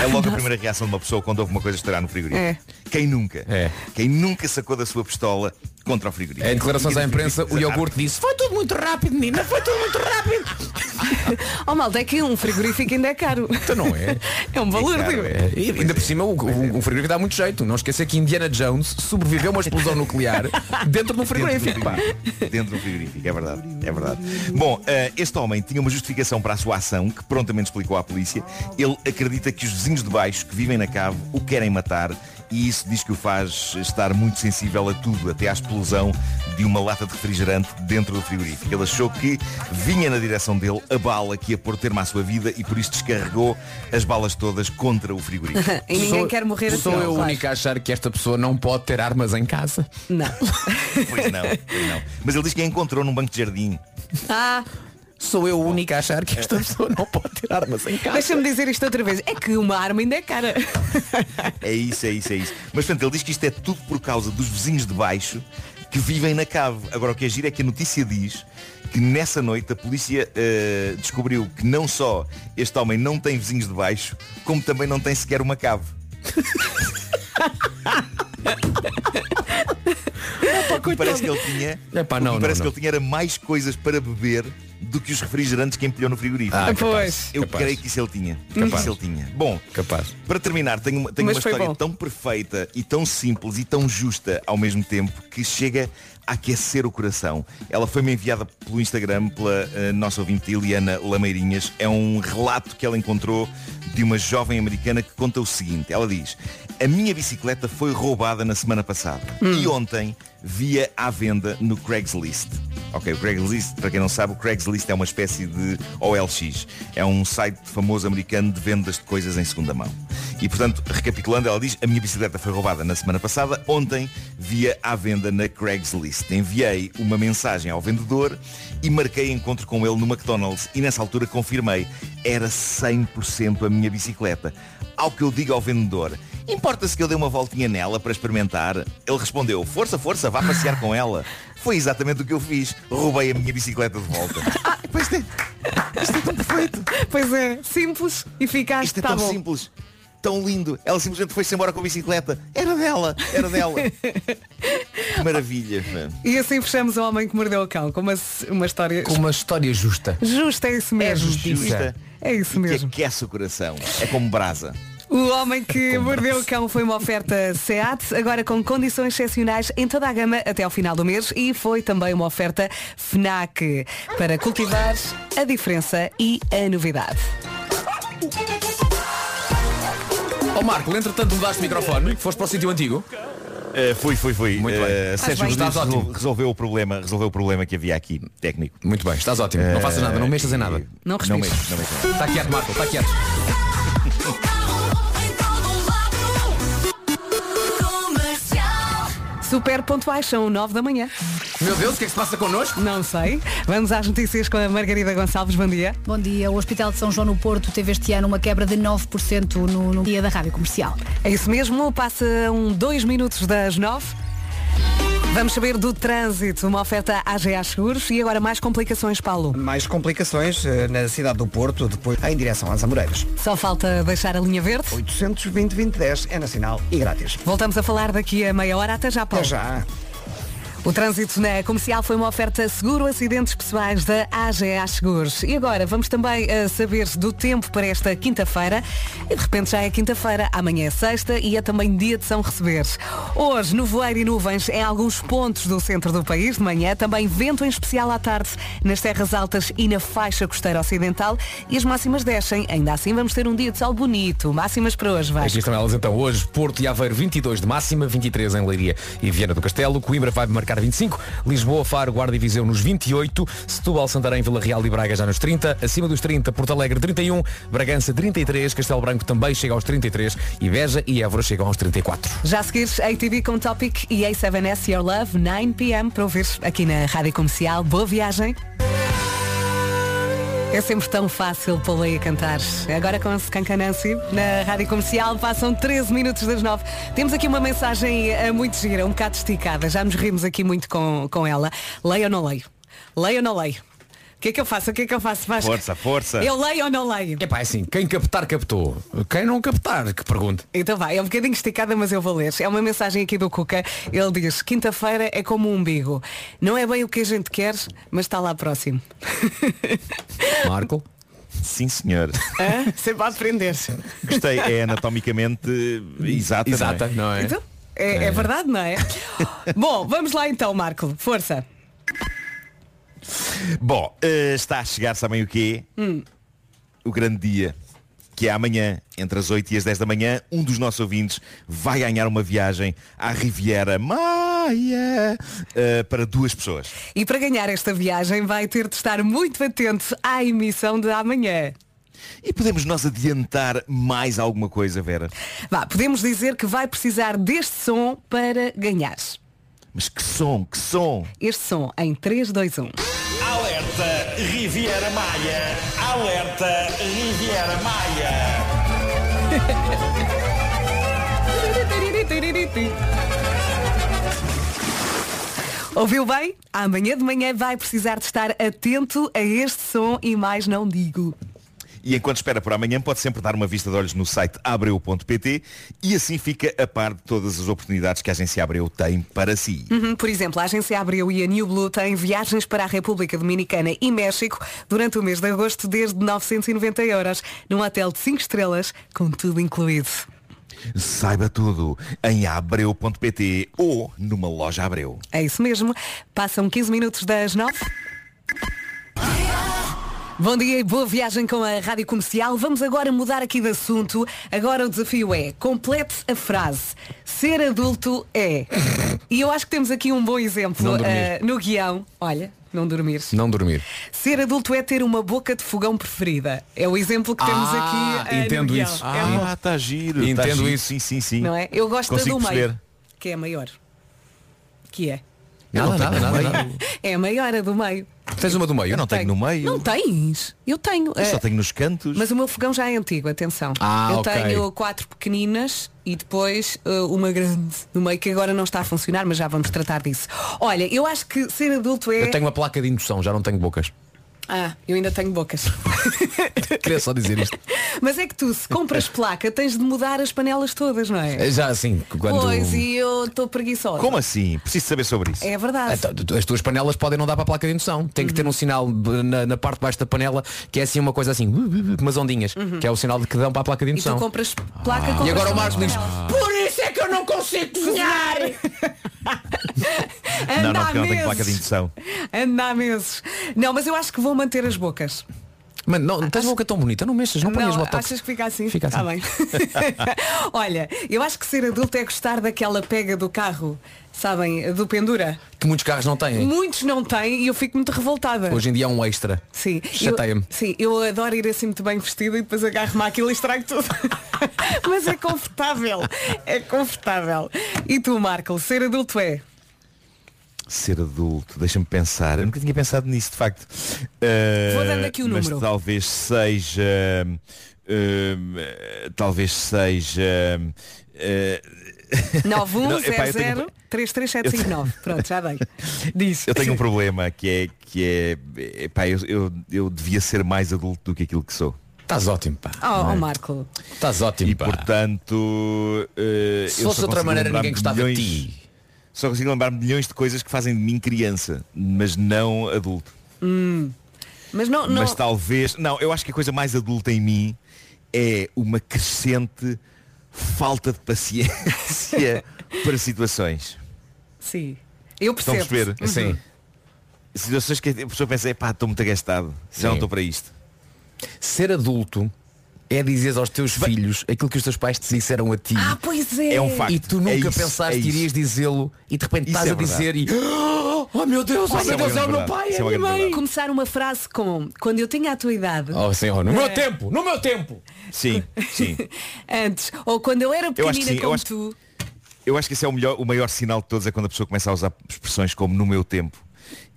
É logo a primeira reação de uma pessoa quando houve uma coisa estourar no frigorífico. É. Quem nunca? É. Quem nunca sacou da sua pistola contra o frigorífico? Em declarações à imprensa, o iogurte disse Foi tudo muito rápido, menina, foi tudo muito rápido. *laughs* oh malta, é que um frigorífico ainda é caro. Então não é. *laughs* É um valor, caro, digo. é. E ainda por cima o, o, o frigorífico dá muito jeito. Não esqueça que Indiana Jones sobreviveu a uma explosão nuclear *laughs* dentro de um Dentro do frigorífico. Dentro do frigorífico, é verdade. É verdade. Bom, eh, este homem tinha uma justificação para a sua ação que prontamente explicou à polícia. Ele acredita que os vizinhos de baixo que vivem na cave o querem matar e isso diz que o faz estar muito sensível a tudo, até à explosão de uma lata de refrigerante dentro do frigorífico. Ele achou que vinha na direção dele a bala que ia pôr termo à sua vida e por isso descarregou as balas todas contra o frigorífico. *laughs* E ninguém Sou- quer morrer assim. Sou eu o claro. único a achar que esta pessoa não pode ter armas em casa. Não. Pois não, pois não. Mas ele diz que a encontrou num banco de jardim. Ah, Sou eu o único a achar que esta pessoa não pode ter armas em casa. deixa-me dizer isto outra vez. É que uma arma ainda é cara. *laughs* É isso, é isso, é isso. Mas portanto, ele diz que isto é tudo por causa dos vizinhos de baixo que vivem na cave. Agora o que é giro é que a notícia diz que nessa noite a polícia eh, descobriu que não só este homem não tem vizinhos de baixo, como também não tem sequer uma cave. *laughs* O que parece que ele tinha, Epá, não, não, parece não. que ele tinha era mais coisas para beber do que os refrigerantes que empilhou no frigorífico. Ah, capaz, Pois. Eu capaz. creio que isso ele tinha. Capaz. Isso ele tinha. Bom, Capaz. para terminar, tenho, uma- tenho uma história bom. tão perfeita e tão simples e tão justa ao mesmo tempo que chega a aquecer o coração. Ela foi-me enviada pelo Instagram pela eh, nossa ouvinte Eliana Lameirinhas. É um relato que ela encontrou de uma jovem americana que conta o seguinte. Ela diz, a minha bicicleta foi roubada na semana passada e ontem via à venda no Craigslist. Ok, o Craigslist, para quem não sabe, o Craigslist é uma espécie de OLX. É um site famoso americano de vendas de coisas em segunda mão. E portanto, recapitulando, ela diz, a minha bicicleta foi roubada na semana passada, ontem via à venda na Craigslist. Enviei uma mensagem ao vendedor e marquei encontro com ele no McDonald's e nessa altura confirmei, era 100% a minha bicicleta. Ao que eu digo ao vendedor, importa-se que eu dê uma voltinha nela para experimentar? Ele respondeu, força, força, vá passear com ela. Foi exatamente o que eu fiz. Roubei a minha bicicleta de volta. *laughs* Pois é, isto é tão perfeito. Pois é, simples, eficaz. Isto é tá tão bom. simples. Tão lindo. Ela simplesmente foi-se embora com a bicicleta. Era dela, era dela. *laughs* que maravilha. mano. E assim fechamos o homem que mordeu o cão com uma, uma história Com uma história justa. justa, é isso mesmo. Justa. É isso Que mesmo. aquece o coração. É como brasa. O homem que mordeu o cão foi uma oferta SEAT, agora com condições excepcionais em toda a gama até ao final do mês e foi também uma oferta FNAC para cultivar a diferença e a novidade. Ó Marco, entretanto mudaste o microfone, foste para o sítio antigo. Uh, fui, fui, fui. Muito bem. Uh, Sérgio bem. Rodrigues Estás ótimo. resol- resolveu o problema, resolveu o problema que havia aqui, técnico. Muito bem, estás ótimo. Não faças nada, não mexas em nada. Não Não respires. mexo, não mexo. Está quieto, Marco, está quieto. Super pontuais, são 9 da manhã. Meu Deus, o que é que se passa connosco? Não sei. Vamos às notícias com a Margarida Gonçalves. Bom dia. Bom dia. O Hospital de São João no Porto teve este ano uma quebra de 9% no, no dia da rádio comercial. É isso mesmo, passam dois minutos das 9. Vamos saber do trânsito, uma oferta AGA Seguros e agora mais complicações, Paulo. Mais complicações eh, na cidade do Porto, depois em direção às Amoreiras. Só falta deixar a linha verde. 820 2010 é nacional e grátis. Voltamos a falar daqui a meia hora. Até já, Paulo. Até já. O trânsito na comercial foi uma oferta seguro acidentes pessoais da AGA Seguros. E agora vamos também eh, saber do tempo para esta quinta-feira. E de repente já é quinta-feira, amanhã é sexta e é também dia de São Receber. Hoje, nevoeiro e nuvens em alguns pontos do centro do país de manhã. Também vento em especial à tarde nas terras altas e na faixa costeira ocidental. E as máximas descem. Ainda assim vamos ter um dia de sol bonito. Máximas para hoje, vai. Aqui estão elas então hoje, Porto e Aveiro 22 de máxima, 23 em Leiria e Viana do Castelo, Coimbra vai marcar 25, Lisboa, Faro, Guarda e Viseu nos 28, Setúbal, Santarém, Vila Real e Braga já nos 30, acima dos 30, Porto Alegre 31, Bragança 33, Castelo Branco também chega aos 33 e Beja e Évora chegam aos 34. Já a seguir, ATV com Topic e A7S Your Love, 9pm, para ouvir aqui na Rádio Comercial. Boa viagem. É sempre tão fácil pô-la a cantar. Agora com a Skanka Nancy na Rádio Comercial passam 13 minutos das 9. Temos aqui uma mensagem eh, muito gira, um bocado esticada. Já nos rimos aqui muito com, com ela. Leio ou não leio? Leio ou não leio? O que é que eu faço? O que é que eu faço? Vasco? Força, força. Eu leio ou não leio? É pá, assim, quem captar, captou. Quem não captar, que pergunte. Então vai, é um bocadinho esticada, mas eu vou ler. É uma mensagem aqui do Cuca. Ele diz, quinta-feira é como um umbigo. Não é bem o que a gente quer, mas está lá próximo. *laughs* Marco? Sim, senhor. Hã? Sempre a aprender. Gostei. É anatomicamente exata. Exata, não não é? Então, é, é verdade, não é? *laughs* Bom, vamos lá então, Marco. Força. Bom, eh, está a chegar, sabem o quê? Hum. O grande dia. Que é amanhã, entre as 8 e as 10 da manhã, um dos nossos ouvintes vai ganhar uma viagem à Riviera Maia eh, para duas pessoas. E para ganhar esta viagem vai ter de estar muito atento à emissão de amanhã. E podemos nós adiantar mais alguma coisa, Vera? Vá, podemos dizer que vai precisar deste som para ganhar. Mas que som, que som! Este som em 3, 2, 1. Alerta Riviera Maia! Alerta Riviera Maia! *laughs* Ouviu bem? Amanhã de manhã vai precisar de estar atento a este som e mais não digo. E enquanto espera por amanhã, pode sempre dar uma vista de olhos no site abreu.pt e assim fica a par de todas as oportunidades que a agência Abreu tem para si. Uhum, por exemplo, a agência Abreu e a New Blue têm viagens para a República Dominicana e México durante o mês de agosto desde 990 euros, num hotel de 5 estrelas, com tudo incluído. Saiba tudo em abreu.pt ou numa loja Abreu. É isso mesmo. Passam 15 minutos das 9. Bom dia e boa viagem com a Rádio Comercial. Vamos agora mudar aqui de assunto. Agora o desafio é complete a frase. Ser adulto é. E eu acho que temos aqui um bom exemplo Não dormir. eh, no guião. Olha, não dormir. Não dormir. Ser adulto é ter uma boca de fogão preferida. É o exemplo que temos Ah, aqui. no entendo guião. isso. É um- Ah, está giro. tá Entendo giro. isso. Sim, sim, sim. não é? Eu gosto da Consigo do meio. perceber. Que é a maior. Que é? Nada, nada, nada, nada. É a maior, a do meio. Tens uma do meio? Eu não tenho no meio. Não tens? Eu tenho. Eu só Eh, tenho nos cantos. Mas o meu fogão já é antigo, atenção. Ah, eu ok. tenho quatro pequeninas e depois uh, uma grande no meio que agora não está a funcionar, mas já vamos tratar disso. Olha, eu acho que ser adulto é. Eu tenho uma placa de indução, já não tenho bocas. Ah, eu ainda tenho bocas. *laughs* Queria só dizer isto. mas é que tu, se compras placa, tens de mudar as panelas todas, não é? Já assim, quando. Pois, e eu estou preguiçosa. Como assim? Preciso saber sobre isso. É verdade. Então, As tuas panelas podem não dar para a placa de indução. Tem que ter um sinal de- na, na parte de baixo da panela que é assim uma coisa assim, uh, uh, uh, umas ondinhas, que é o sinal de que dão para a placa de E tu indução. compras placa Ah. compras E agora o também Marco diz, por isso é que eu não consigo cozinhar! *laughs* Não, Anda não, porque não tenho placa de indução. Anda há meses. Não, mas eu acho que vou manter as bocas. Mano, não, tens uma boca tão bonita, não mexas, não ponhas botox. achas que fica assim? Fica assim. Tá bem. *laughs* Olha, eu acho que ser adulto é gostar daquela pega do carro, sabem, do pendura. Que muitos carros não têm. Muitos não têm e eu fico muito revoltada. Hoje em dia é um extra. Sim. Chateia-me. Sim, eu adoro ir assim muito bem vestido e depois agarro-me àquilo e estrago tudo. *laughs* Mas é confortável. É confortável. E tu, Marco, ser adulto é? Ser adulto, deixa-me pensar. Eu nunca tinha pensado nisso, de facto. Uh, Vou dando aqui o mas número. talvez seja. uh, talvez seja. *laughs* uh, tenho- 910033759. Pronto, já dei. *laughs* Diz. Eu tenho um *laughs* problema que é que é. Epá, eu, eu, eu devia ser mais adulto do que aquilo que sou. Estás ótimo, pá. Oh, oh, Marco. Estás ótimo, E pá. portanto. uh, Se eu fosse de outra maneira, ninguém gostava de milhões- ti. Só consigo lembrar milhões de coisas que fazem de mim criança, mas não adulto. Hum. Mas não, não. Mas talvez. Não, eu acho que a coisa mais adulta em mim é uma crescente falta de paciência *laughs* para situações. Sim. Eu Estão a percebo. perceber? Uhum. Situações que a pessoa pensa, pá, estou muito agastado. Já não Sim. estou para isto. Ser adulto é dizer aos teus filhos aquilo que os teus pais te disseram a ti. Ah, pois é. É um facto. E tu nunca É isso, pensaste é que irias dizê-lo e de repente Isso estás é a dizer e. Oh meu Deus, oh Isso meu é uma Deus, é o meu pai, é é a minha mãe. verdade. Começar uma frase com quando eu tinha a tua idade. Oh senhor, no meu É. tempo, no meu tempo. Sim, sim. *laughs* Antes. Ou quando eu era Eu acho que pequenina sim, eu como acho- tu. Eu acho que esse é o, melhor, o maior sinal de todos é quando a pessoa começa a usar expressões como no meu tempo.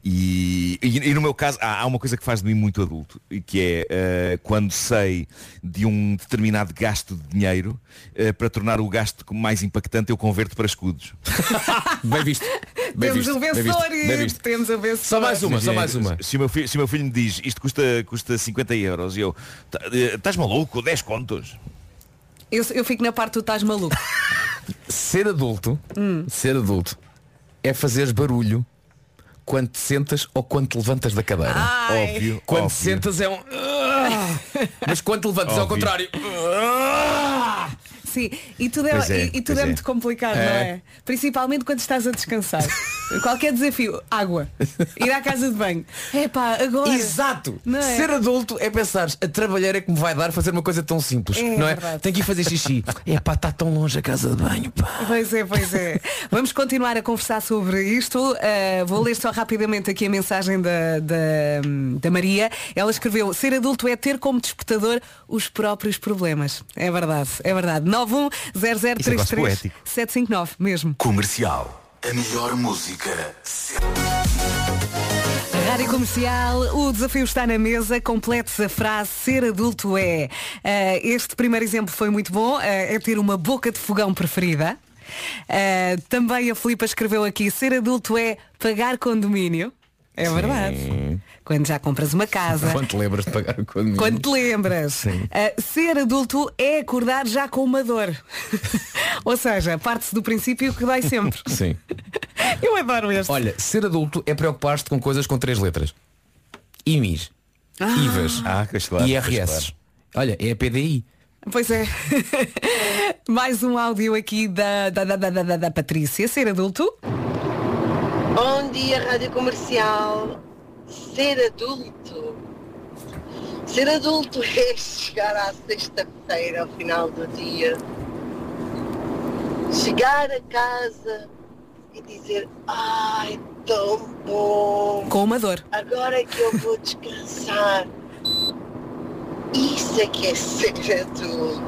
E, e- e no meu caso há, há uma coisa que faz de mim muito adulto e que é eh, quando sei de um determinado gasto de dinheiro eh, para tornar o gasto mais impactante eu converto para escudos. *laughs* Bem visto. Bem temos visto, o bem visto, vencedor bem visto. temos o vencedor. Só mais uma, só mais uma. Se o meu filho, se o meu filho me diz isto custa, custa 50 euros e eu "Tá, eh, estás maluco? 10 contos. Eu, eu fico na parte do estás maluco. *laughs* Ser adulto, Hum. ser adulto é fazeres barulho quando te sentas ou quando te levantas da cadeira. Ai. Óbvio. Quando óbvio. te sentas é um. *laughs* Mas quando te levantas é ao Óbvio. contrário. Sim, e tudo é, é, e, e tudo é, é. muito complicado, não É. é? Principalmente quando estás a descansar. *laughs* Qualquer desafio, água, ir à casa de banho. É pá, agora. Exato! É? Ser adulto é pensar a trabalhar é que me vai dar fazer uma coisa tão simples. É não é? verdade. Tem que ir fazer xixi. É pá, está tão longe a casa de banho. Pá. Pois é, pois é. Vamos continuar a conversar sobre isto. Uh, vou ler só rapidamente aqui a mensagem da, da, da Maria. Ela escreveu, ser adulto é ter como despertador os próprios problemas. É verdade, é verdade. 910033759 mesmo. Comercial. A melhor música. Rádio Comercial, o desafio está na mesa, complete a frase ser adulto é. Uh, este primeiro exemplo foi muito bom, uh, é ter uma boca de fogão preferida. Ah, também a Filipa escreveu aqui, ser adulto é pagar condomínio. É Sim. verdade. Quando já compras uma casa. *laughs* Quando te lembras de pagar o condomínio? Quando te lembras, Sim. Ah, ser adulto é acordar já com uma dor. *laughs* Ou seja, parte-se do princípio que dói sempre. *laughs* Sim. Eu adoro este. Olha, ser adulto é preocupar-te com coisas com três letras. IMIs, Ah. IVAs, Ah, claro, IRS. Olha, é a PDI. Pois é. Mais um áudio aqui da, da, da, da, da, da Patrícia. Ser adulto? Bom dia, Rádio Comercial. Ser adulto. Ser adulto *laughs* é chegar à sexta-feira, ao final do dia, chegar a casa e dizer, ai, tão bom. Com uma dor. Agora é que eu vou descansar. É que é ser adulto.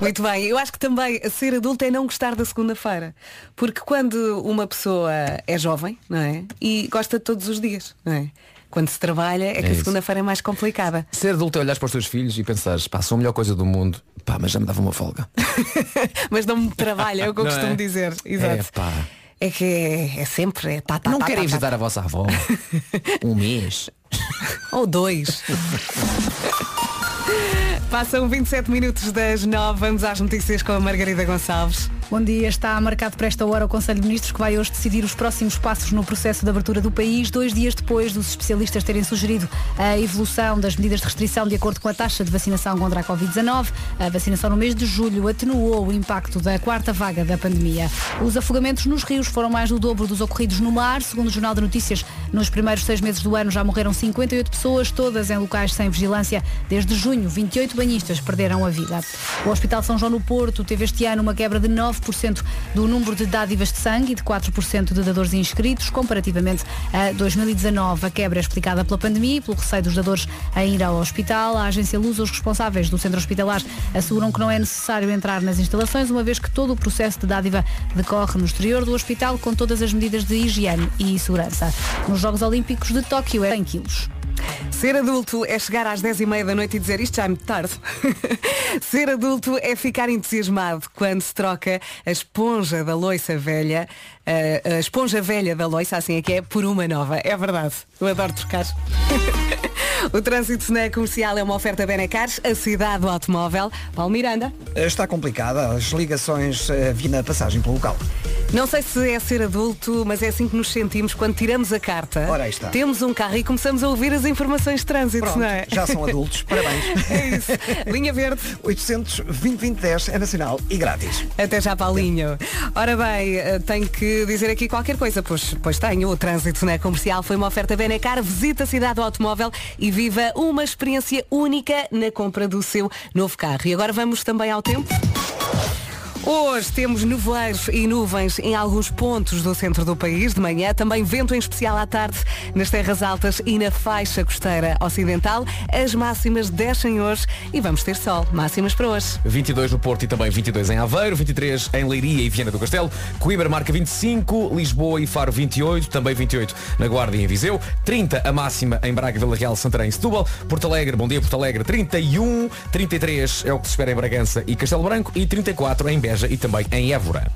Muito bem, eu acho que também ser adulto é não gostar da segunda-feira. Porque quando uma pessoa é jovem, não é? E gosta de todos os dias, não é? Quando se trabalha é que É a isso. segunda-feira é mais complicada. Ser adulto é olhar para os teus filhos e pensares, pá, sou a melhor coisa do mundo, pá, mas já me dava uma folga. *laughs* Mas não me trabalha, é o que eu Não costumo é? dizer. É, Exato. pá. É que é, é sempre. É tá, tá, Não tá, querem tá, visitar tá. a vossa avó um mês. *laughs* Ou dois. *laughs* Yeah. *laughs* Passam 27 minutos das 9. Vamos às notícias com a Margarida Gonçalves. Bom dia, está marcado para esta hora o Conselho de Ministros que vai hoje decidir os próximos passos no processo de abertura do país, dois dias depois dos especialistas terem sugerido a evolução das medidas de restrição de acordo com a taxa de vacinação contra a Covid-19. A vacinação no mês de julho atenuou o impacto da quarta vaga da pandemia. Os afogamentos nos rios foram mais do dobro dos ocorridos no mar. Segundo o Jornal de Notícias, nos primeiros seis meses do ano já morreram 58 pessoas, todas em locais sem vigilância. Desde junho, 28 banhistas perderam a vida. O Hospital São João no Porto teve este ano uma quebra de 9% do número de dádivas de sangue e de 4% de dadores inscritos, comparativamente a 2019. A quebra é explicada pela pandemia e pelo receio dos dadores em ir ao hospital. A agência Lusa, os responsáveis do centro hospitalar, asseguram que não é necessário entrar nas instalações, uma vez que todo o processo de dádiva decorre no exterior do hospital com todas as medidas de higiene e segurança. Nos Jogos Olímpicos de Tóquio é 100 quilos. Ser adulto é chegar às 10 e meia da noite e dizer isto já é muito tarde. *laughs* Ser adulto é ficar entusiasmado quando se troca a esponja da loiça velha, a, a esponja velha da loiça, assim é que é, por uma nova. É verdade. Eu adoro trocar. *laughs* o trânsito na comercial é uma oferta Benecars, a cidade do automóvel. Paulo Miranda. Está complicada as ligações eh, vi na passagem pelo local. Não sei se é ser adulto, mas é assim que nos sentimos quando tiramos a carta. Ora, aí está. Temos um carro e começamos a ouvir as informações de trânsito, Pronto, não é? já são adultos, *laughs* parabéns. É isso. Linha Verde. *laughs* 820 é nacional e grátis. Até já, Paulinho. Ora bem, eh, tenho que dizer aqui qualquer coisa, pois, pois tenho. O trânsito na comercial foi uma oferta Benecar. Visita a cidade do automóvel e viva uma experiência única na compra do seu novo carro. E agora vamos também ao tempo. Hoje temos nevoeiros e nuvens em alguns pontos do centro do país de manhã, também vento em especial à tarde nas terras altas e na faixa costeira ocidental. As máximas descem hoje e vamos ter sol. Máximas para hoje. 22 no Porto e também 22 em Aveiro, 23 em Leiria e Viana do Castelo, Coimbra marca 25, Lisboa e Faro 28, também 28 na Guarda e em Viseu, 30 a máxima em Braga, Vila Real, Santarém e Setúbal, Porto Alegre, bom dia Porto Alegre, 31, 33 é o que se espera em Bragança e Castelo Branco e 34 em Beja e também em Évora.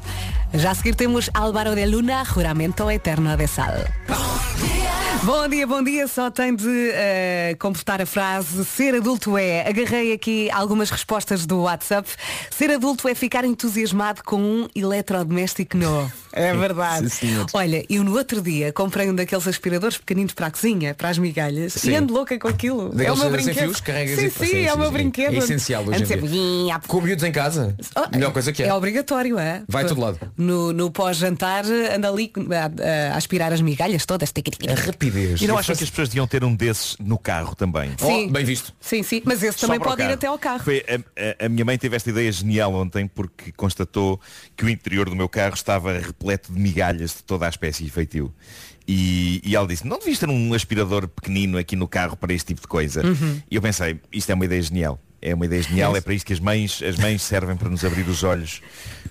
Já a seguir temos Álvaro de Luna, Juramento Eterno de Sal. Bom dia, bom dia. Só tem de eh, completar a frase ser adulto é. Agarrei aqui algumas respostas do WhatsApp. Ser adulto é ficar entusiasmado com um eletrodoméstico novo. É verdade. Sim. Olha, eu no outro dia comprei um daqueles aspiradores pequeninos para a cozinha, para as migalhas, Sim. e ando louca com aquilo. Daqueles é o meu brinquedo. fios, sim, e- sim, sim, é o meu sim. brinquedo. É essencial hoje em sempre, dia. Com miúdos em casa, melhor coisa que é. É obrigatório, é? Vai todo lado. No, no pós-jantar anda ali a, a aspirar as migalhas todas. A rapidez. E não acham que as pessoas deviam ter um desses no carro também? Sim. bem visto. Sim, sim, mas esse Só também pode ir até ao carro. Foi a, a- a minha mãe teve esta ideia genial ontem porque constatou que o interior do meu carro estava repleto de migalhas de toda a espécie e feitio. E, e ela disse, não devias ter um aspirador pequenino aqui no carro para este tipo de coisa. Uhum. E eu pensei, isto é uma ideia genial. É uma ideia genial, é para isto que as mães, as mães servem para nos abrir os olhos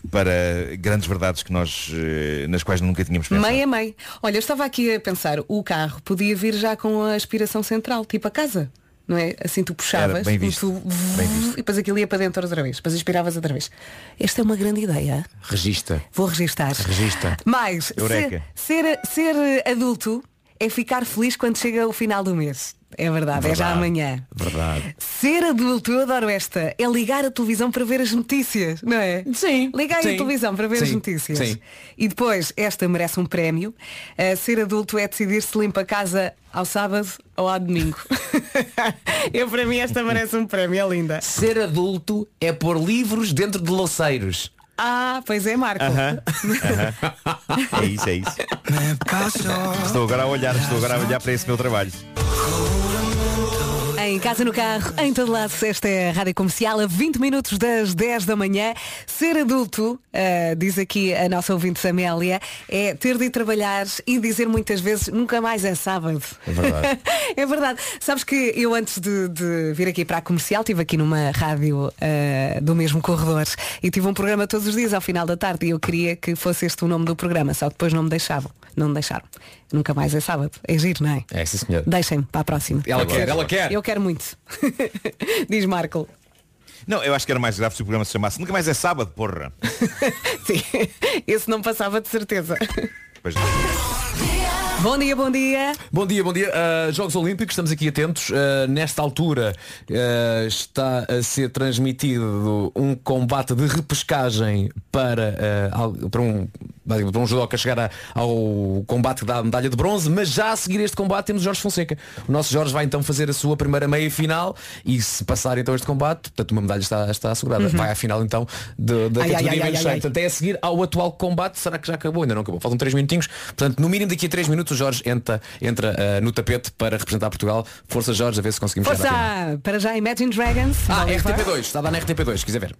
para grandes verdades que nós, eh, nas quais nunca tínhamos pensado. Mãe é mãe. Olha, eu estava aqui a pensar, o carro podia vir já com a aspiração central, tipo a casa. não é? Assim tu puxavas bem e visto. tu- Bem visto. e depois aquilo ia para dentro outra vez, depois inspiravas outra vez. Esta é uma grande ideia. Regista. Vou registar. Regista. Mais, ser, ser, ser adulto é ficar feliz quando chega o final do mês. É verdade, é já Verdade. amanhã. Verdade. Ser adulto, eu adoro esta, é ligar a televisão para ver as notícias, não é? Sim. Ligar a Sim. televisão para ver as Sim. notícias. Sim. E depois, esta merece um prémio. Uh, ser adulto é decidir se limpa a casa ao sábado ou ao domingo. *laughs* eu, para mim, esta merece um prémio, é linda. Ser adulto é pôr livros dentro de louceiros. Ah, pois é, Marco. Aham. *laughs* Aham. É isso, é isso. Estou agora a olhar, estou agora a olhar para esse meu trabalho. Em casa, no carro, em todo lado, esta é a Rádio Comercial, a 20 minutos das 10 da manhã. Ser adulto, ah, diz aqui a nossa ouvinte Amélia, é ter de ir trabalhar e dizer muitas vezes nunca mais é sábado. É verdade. *laughs* é verdade. Sabes que eu antes de, de vir aqui para a comercial, estive aqui numa rádio ah, do mesmo corredor e tive um programa todos os dias ao final da tarde e eu queria que fosse este o nome do programa, só que depois não me deixavam. Não me deixaram. Nunca mais é sábado. É giro, não é? É, sim senhor. Deixem-me para a próxima. Ela quer, ela quer. Eu quero muito. *laughs* Diz Marco. Não, eu acho que era mais grave se o programa se chamasse Nunca mais é sábado, porra. *laughs* Sim, esse não passava de certeza. Pois Bom dia, bom dia. Bom dia, bom dia. Uh, Jogos Olímpicos, estamos aqui atentos. Uh, nesta altura uh, está a ser transmitido um combate de repescagem para, uh, para um para um judoca chegar a- ao combate da medalha de bronze, mas já a seguir este combate temos Jorge Fonseca. O nosso Jorge vai então fazer a sua primeira meia final e se passar então este combate, portanto uma medalha está, está assegurada. Uhum. Vai à final então de- da Ai, categoria ai, ai, ai, 100. ai. Portanto é a seguir ao atual combate. Será que já acabou? Ainda não acabou. Faltam 3 minutinhos. Portanto, no mínimo daqui a 3 minutos o Jorge entra, entra ah, no tapete para representar Portugal. Força Jorge, a ver se conseguimos. Força! Para já Imagine Dragons. Ah, Oliver. RTP2, está a dar na RTP2, se quiser ver.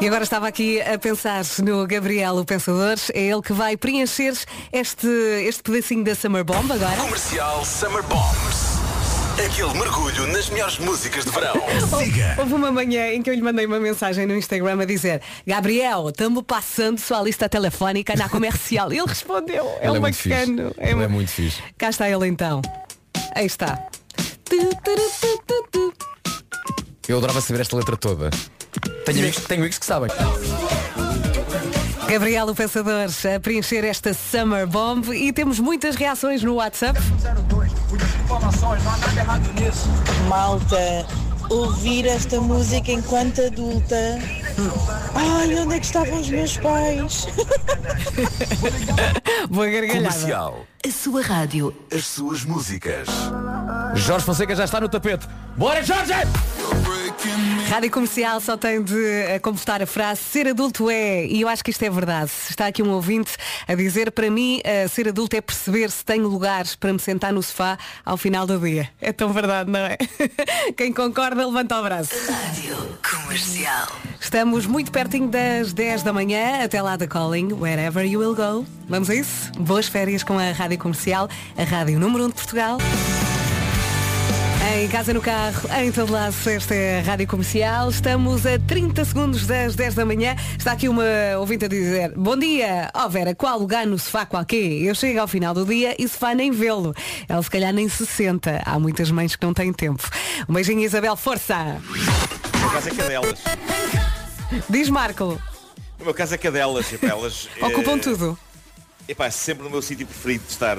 E agora estava aqui a pensar no Gabriel, o Pensador. É ele que vai preencher este, este pedacinho da Summer Bomb agora. Comercial Summer Bombs. Aquele mergulho nas melhores músicas de verão. *laughs* Siga. Houve uma manhã em que eu lhe mandei uma mensagem no Instagram a dizer Gabriel, estamos passando sua lista telefónica na comercial. Ele respondeu. É Ele um é muito fixe. bacano. Ele um- é muito fixe. Cá está ele então. Aí está. Eu adorava saber esta letra toda. Tenho amigos, tenho amigos que sabem. Gabriel, o Pensador, a preencher esta Summer Bomb e temos muitas reações no WhatsApp. Malta, ouvir esta música enquanto adulta. Ai, onde é que estavam os meus pais? *laughs* Boa gargalhada. Comercial. A sua rádio. As suas músicas. Jorge Fonseca já está no tapete. Bora, Jorge! Rádio Comercial só tem de eh, completar a frase ser adulto é, e eu acho que isto é verdade. Está aqui um ouvinte a dizer, para mim, eh, ser adulto é perceber se tenho lugares para me sentar no sofá ao final do dia. É tão verdade, não é? *laughs* Quem concorda, levanta o braço. Rádio Comercial. Estamos muito pertinho das 10 da manhã, até lá da Calling, wherever you will go. Vamos a isso? Boas férias com a Rádio Comercial, a Rádio Número 1 de Portugal. Em casa, no carro, em todo lado, esta é a Rádio Comercial. Estamos a 30 segundos das 10 da manhã. Está aqui uma ouvinte a dizer Bom dia, ó Vera, qual lugar no sofá qualquer? Eu chego ao final do dia e sofá nem vê-lo. Ela se calhar nem se senta. Há muitas mães que não têm tempo. Um beijinho, Isabel, força! No meu caso é cadelas. Diz Marco, No meu caso é cadelas. Epá, elas, *laughs* ocupam eh, tudo. Epá, sempre no meu sítio preferido de estar.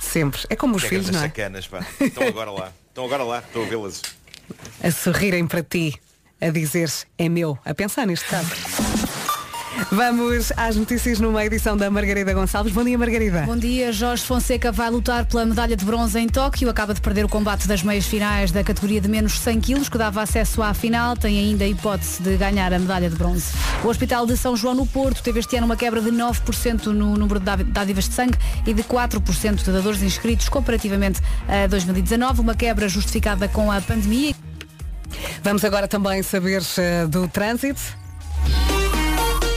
Sempre. É como os é filhos, não é? sacanas, pá. Estão agora lá. *laughs* Estão agora lá. Estou a vê-las. A sorrirem para ti, a dizer é meu, a pensar neste caso. Vamos às notícias numa edição da Margarida Gonçalves. Bom dia, Margarida. Bom dia, Jorge Fonseca vai lutar pela medalha de bronze em Tóquio. Acaba de perder o combate das meias finais da categoria de menos 100 quilos, que dava acesso à final. Tem ainda a hipótese de ganhar a medalha de bronze. O Hospital de São João no Porto teve este ano uma quebra de 9% no número de dádivas de sangue e de 4% de dadores inscritos comparativamente a 2019. Uma quebra justificada com a pandemia. Vamos agora também saber eh, do trânsito.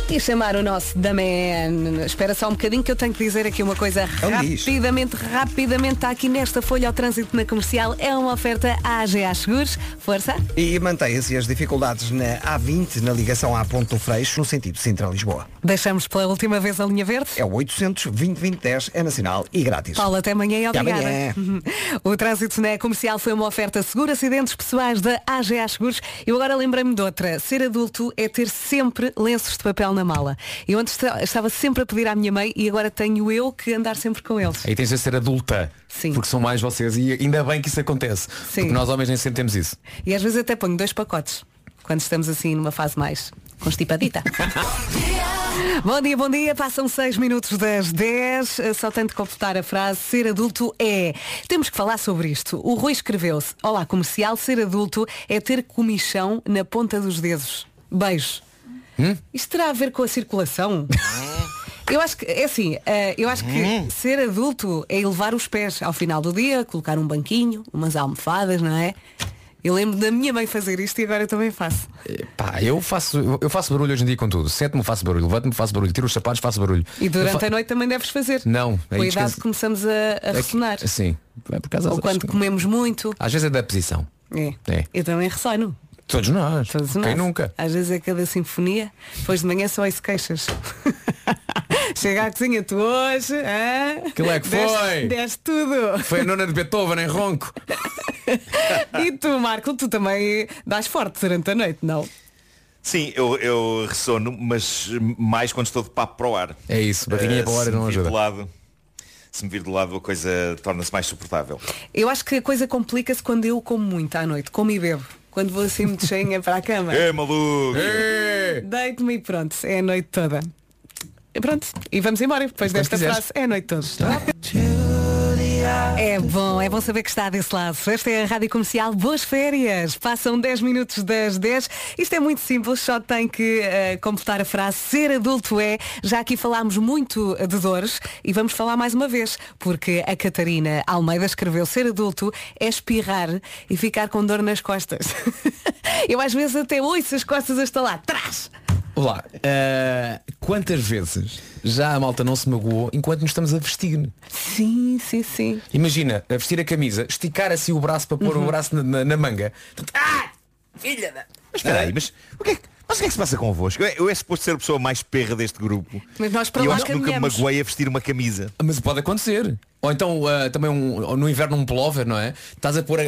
E chamar o nosso da Man. Espera só um bocadinho que eu tenho que dizer aqui uma coisa diz. rapidamente, rapidamente. Está aqui nesta folha ao trânsito na comercial. É uma oferta à AGA Seguros. Força. E mantêm-se as dificuldades na A20, na ligação à Ponte do Freixo, no sentido Sintra-Lisboa. Deixamos pela última vez a linha verde. É o 800 2010 é nacional e grátis. Paulo, até amanhã e Até obrigada. amanhã. *laughs* O trânsito na comercial foi uma oferta segura acidentes pessoais da AGA Seguros. Eu agora lembrei-me de outra. Ser adulto é ter sempre lenços de papel na mala. Eu antes esta- estava sempre a pedir à minha mãe e agora tenho eu que andar sempre com eles. Aí tens de ser adulta. Sim. Porque são mais vocês. E ainda bem que isso acontece. Sim. Porque nós homens nem sempre temos isso. E às vezes até ponho dois pacotes. Quando estamos assim numa fase mais constipadita. *laughs* bom dia, bom dia. Passam 6 minutos das 10. Eh, Só de completar a frase. Ser adulto é. Temos que falar sobre isto. O Rui escreveu-se. Olá, comercial. Ser adulto é ter comichão na ponta dos dedos. Beijo. Isto terá a ver com a circulação? Eu acho que, é assim, eh, eu acho que ser adulto é elevar os pés ao final do dia, colocar um banquinho, umas almofadas, não é? Eu lembro da minha mãe fazer isto e agora eu também faço. Pá, eu faço, eu faço barulho hoje em dia com tudo. Sento-me, faço barulho. Levanto-me, faço barulho. Tiro os sapatos, faço barulho. E durante fa- a noite também deves fazer. Não, Com a idade esquece- começamos a, a ressonar. Sim. É por causa Ou quando comemos muito. Às vezes é da posição. É. É. Eu também ressono. Todos nós. Todos Quem nós. nunca? Às vezes é cada sinfonia. Depois de manhã só isso queixas. *laughs* Chega à cozinha tu hoje. hã? Aquilo é que Deste- foi. Deste tudo. Foi a nona de Beethoven em ronco. *laughs* E tu, Marco, tu também dás forte durante a noite, não? Sim, eu, eu ressono, mas mais quando estou de papo para o ar. É isso, barriguinha Eh, para o ar se não me vir ajuda. do lado, se me vir do lado a coisa torna-se mais suportável. Eu acho que a coisa complica-se quando eu como muito à noite, como e bebo. Quando vou assim muito cheinha para a cama. É maluco! Deito-me e pronto, é a noite toda. E pronto, e vamos embora depois desta frase. É a noite toda. É bom, é bom saber que está desse lado. Esta é a Rádio Comercial. Boas férias. Passam 10 minutos das 10. Isto é muito simples, só tem que eh, completar a frase ser adulto é. Já aqui falámos muito de dores e vamos falar mais uma vez, porque a Catarina Almeida escreveu ser adulto é espirrar e ficar com dor nas costas. *laughs* Eu às vezes até ouço as costas a estalar. Trás! Olá, eh, quantas vezes já a malta não se magoou enquanto nos estamos a vestir? Sim, sim, sim. Imagina, a vestir a camisa, esticar assim o braço para pôr Uhum. o braço na, na- na manga. Filha da... Mas espera aí, mas o que é que... Mas o que é que se passa convosco? Eu, eu é suposto ser a pessoa mais perra deste grupo. Mas nós para e eu acho que nunca me magoei a vestir uma camisa. Mas pode acontecer. Ou então ah, também um- no inverno um pullover, não é? Estás a pôr, ah,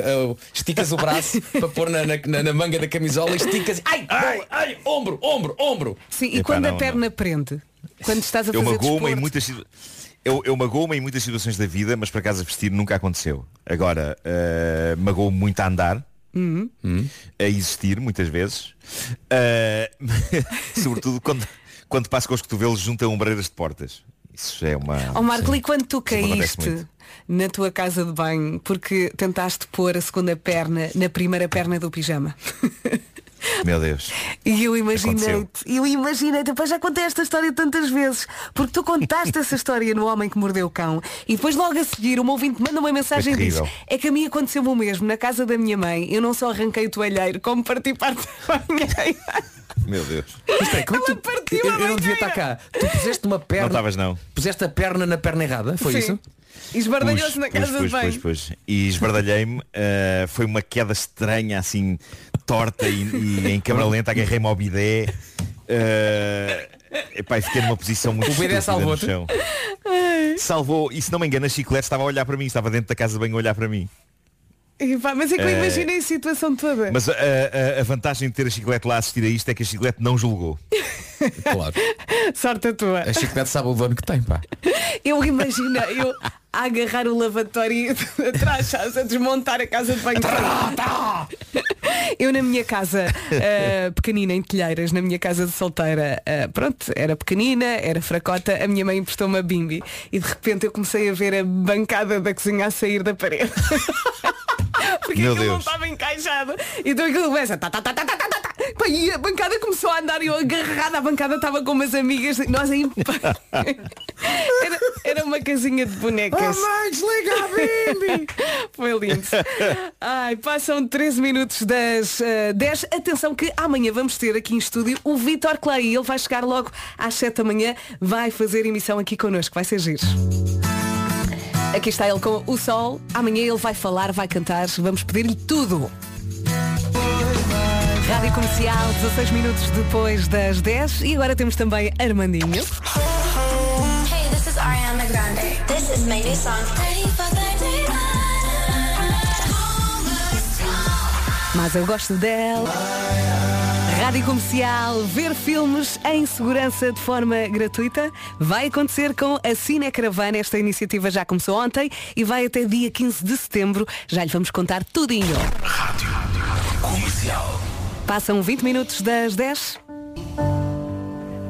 esticas o braço *laughs* para pôr na, na- na manga da camisola e esticas. Ai, ai, ai, ombro, ombro, ombro. Sim, e Epá, quando a não, perna prende? Quando estás a Eu fazer magoo-me em desporto? muitas eu, eu magoo-me em muitas situações da vida, mas por acaso a vestir nunca aconteceu. Agora, eh, magoo-me muito a andar, Uhum. a existir muitas vezes. Eh, *laughs* sobretudo quando, quando passo com os cotovelos junto a ombreiras de portas. Isso é uma. Ó Marco, e quando tu caíste na tua casa de banho porque tentaste pôr a segunda perna na primeira perna do pijama? *laughs* *laughs* Meu Deus. E eu imaginei-te, eu imaginei depois já contei esta história tantas vezes, porque tu contaste essa história no Homem que Mordeu o Cão e depois logo a seguir uma ouvinte manda uma mensagem e diz é que a mim aconteceu o mesmo, na casa da minha mãe, eu não só arranquei o toalheiro, como parti parte da banheira. *laughs* Meu Deus. Mas espera, como é que tu, eu, eu não devia estar cá. Tu puseste uma perna. Não estavas não. Puseste a perna na perna errada, foi Sim. isso? E esbardalhou-se na casa de banho. E esbardalhei-me. eh, foi uma queda estranha, assim, torta e, e em câmara lenta, agarrei-me ao bidé. Uh, epá, fiquei numa posição muito O bidé salvou-te? chão. Salvou, e se não me engano, a chiclete estava a olhar para mim, estava dentro da casa de banho a olhar para mim. Pá, mas é que eu Eh, imaginei a situação toda. Mas a, a- a vantagem de ter a chiclete lá a assistir a isto é que a chiclete não julgou. *laughs* Claro. Sorte a tua. A chiclete sabe o dono que tem, pá. Eu imagino eu a agarrar o lavatório *laughs* atrás, sabes, a desmontar a casa de banho. Eu na minha casa eh, pequenina em Telheiras, na minha casa de solteira, eh, pronto, era pequenina, era fracota, a minha mãe emprestou-me a bimbi e de repente eu comecei a ver a bancada da cozinha a sair da parede. *laughs* *laughs* Porque Meu aquilo não Deus. estava encaixado. Então aquilo começa. Tá, tá, tá, tá, tá, tá, tá. Pá, e a bancada começou a andar e eu agarrada, a bancada estava com umas amigas. Nós aí. *laughs* Era, Era uma casinha de bonecas. Oh, mãe, desliga a Bimbi! *laughs* Foi lindo. Ai, passam 13 minutos das eh, 10. Atenção que amanhã vamos ter aqui em estúdio o Vitor Clay. Ele vai chegar logo às 7 da manhã, vai fazer emissão aqui connosco. Vai ser giro. Aqui está ele com o sol. Amanhã ele vai falar, vai cantar. Vamos pedir-lhe tudo. Rádio Comercial, 16 minutos depois das 10. E agora temos também Armandinho. Hey, this is Ariana Grande. This is my new song. Mas eu gosto dela. Rádio Comercial, ver filmes em segurança de forma gratuita vai acontecer com a Cine Caravana. Esta iniciativa já começou ontem e vai até dia 15 de setembro. Já lhe vamos contar tudinho. Comercial. Passam 20 minutos das 10.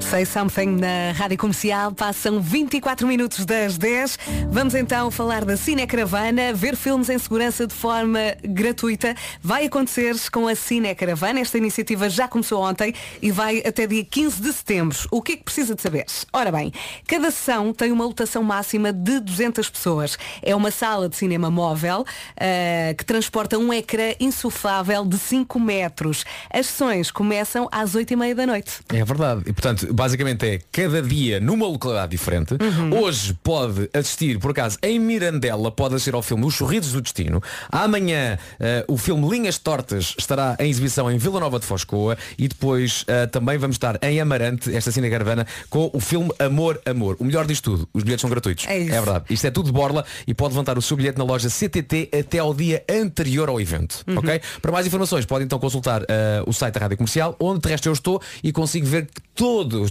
Say Something na Rádio Comercial, passam 24 minutos das 10. Vamos então falar da Cine Caravana, ver filmes em segurança de forma gratuita. Vai acontecer com a Cine Caravana. Esta iniciativa já começou ontem e vai até dia 15 de setembro. O que é que precisa de saber? Ora bem, cada sessão tem uma lotação máxima de 200 pessoas. É uma sala de cinema móvel ah, que transporta um ecrã insuflável de 5 metros. As sessões começam às 8 e meia da noite. É verdade. E portanto, basicamente é cada dia numa localidade diferente. Uhum. Hoje pode assistir, por acaso, em Mirandela, pode assistir ao filme Os Sorrisos do Destino. Amanhã eh, o filme Linhas Tortas estará em exibição em Vila Nova de Foscoa e depois eh, também vamos estar em Amarante, esta cine caravana, com o filme Amor, Amor. O melhor disto tudo, os bilhetes são gratuitos. É isso. verdade. Isto é tudo de borla e pode levantar o seu bilhete na loja CTT até ao dia anterior ao evento. Uhum. Ok? Para mais informações pode então consultar eh, o site da Rádio Comercial, onde de resto eu estou e consigo ver que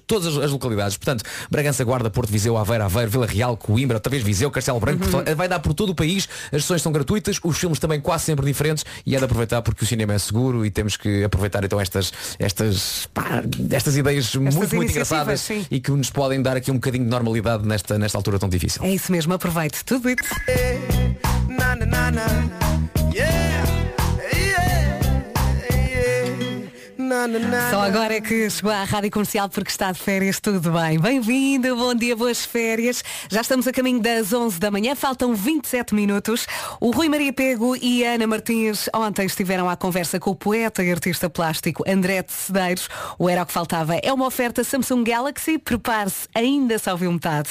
todas as, localidades. Portanto, Bragança, Guarda, Porto, Viseu, Aveiro, Aveiro, Vila Real, Coimbra, talvez Viseu, Castelo Branco, Uhum. Porto- vai dar por todo o país. As sessões são gratuitas, os filmes também quase sempre diferentes e é de aproveitar porque o cinema é seguro e temos que aproveitar então estas, estas, pá, estas ideias muito, muito iniciativas, engraçadas sim. e que nos podem dar aqui um bocadinho de normalidade nesta, nesta altura tão difícil. É isso mesmo, aproveite tudo isso. Na, na, na, na. Yeah. Yeah. Só agora é que chegou à Rádio Comercial porque está de férias, tudo bem. Bem-vindo, bom dia, boas férias. Já estamos a caminho das 11 da manhã, faltam 27 minutos. O Rui Maria Pego e a Ana Martins ontem estiveram à conversa com o poeta e artista plástico André de Cedeiros. O Era o que Faltava é uma oferta Samsung Galaxy, prepare-se, ainda só ouviu metade.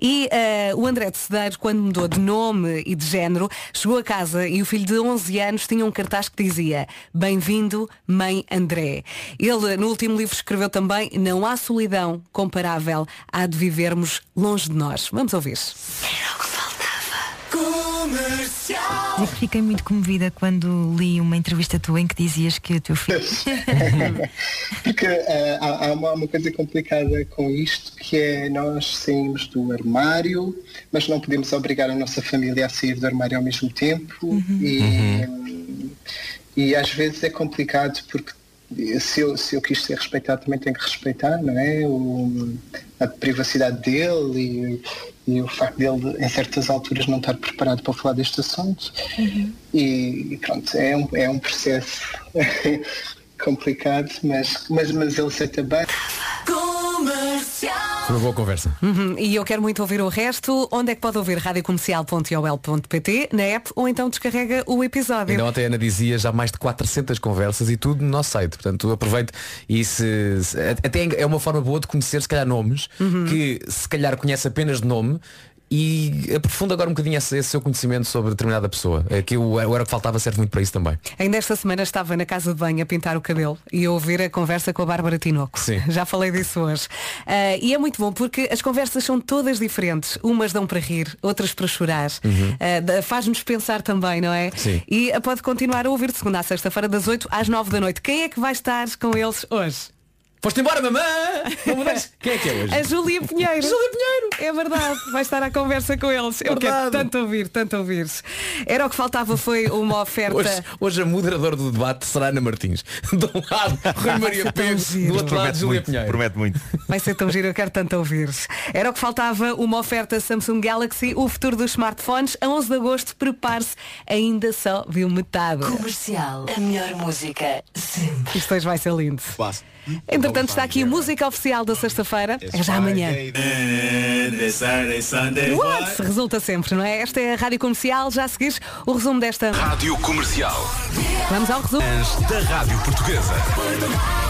E eh, o André de Cedeiros, quando mudou de nome e de género, chegou a casa e o filho de 11 anos tinha um cartaz que dizia Bem-vindo, mãe André. Ele, no último livro, escreveu também Não há solidão comparável à de vivermos longe de nós. Vamos ouvir. Digo que fiquei muito comovida quando li uma entrevista tua em que dizias que o teu filho. *laughs* Porque eh, há, há uma, coisa complicada com isto, que é nós saímos do armário, mas não podemos obrigar a nossa família a sair do armário ao mesmo tempo. E, e às vezes é complicado porque se eu, se eu quis ser respeitado também tenho que respeitar, não é? O, a privacidade dele e, e o facto dele em certas alturas não estar preparado para falar deste assunto. E, e pronto, é um, é um processo *laughs* complicado, mas, mas, mas ele aceita bem. Foi uma boa conversa. Uhum, E eu quero muito ouvir o resto. Onde é que pode ouvir? radiocomercial.ol.pt na app ou então descarrega o episódio. Ainda ontem a Ana dizia já mais de 400 conversas e tudo no nosso site. Portanto, aproveite e se, se- até é uma forma boa de conhecer se calhar nomes Uhum. que se calhar conhece apenas de nome e aprofunda agora um bocadinho esse, esse seu conhecimento sobre determinada pessoa. É que o, Era que Faltava serve muito para isso também. Ainda esta semana estava na casa de banho a pintar o cabelo e a ouvir a conversa com a Bárbara Tinoco. Sim. *laughs* Já falei disso hoje. Ah, e é muito bom porque as conversas são todas diferentes. Umas dão para rir, outras para chorar. Uhum. Da- Faz-nos pensar também, não é? Sim. E pode continuar a ouvir de segunda a sexta-feira das 8 às 9 da noite. Quem é que vai estar com eles hoje? Foste embora, mamã! Não me deixes. Quem é que é hoje? A Júlia Pinheiro. Júlia Pinheiro. É verdade. Vai estar à conversa com eles. Eu quero Verdade. tanto ouvir, tanto ouvir. Era o que faltava, foi uma oferta. Hoje, hoje a moderadora do debate será Ana Martins. *laughs* De um lado, Rui Maria Pego, giro. do outro lado, Júlia muito, Pinheiro. promete muito. Vai ser tão giro, eu quero tanto ouvir. Era o que faltava, uma oferta Samsung Galaxy, o futuro dos smartphones. A 11 de agosto, prepare-se, ainda só viu metade. Comercial. A melhor música sempre. Isto hoje vai ser lindo. Entretanto, está aqui a música oficial da sexta-feira. É já amanhã. What? Resulta sempre, não é? Esta é a Rádio Comercial. Já seguis o resumo desta. Rádio Comercial. Vamos ao resumo. Da Rádio Portuguesa.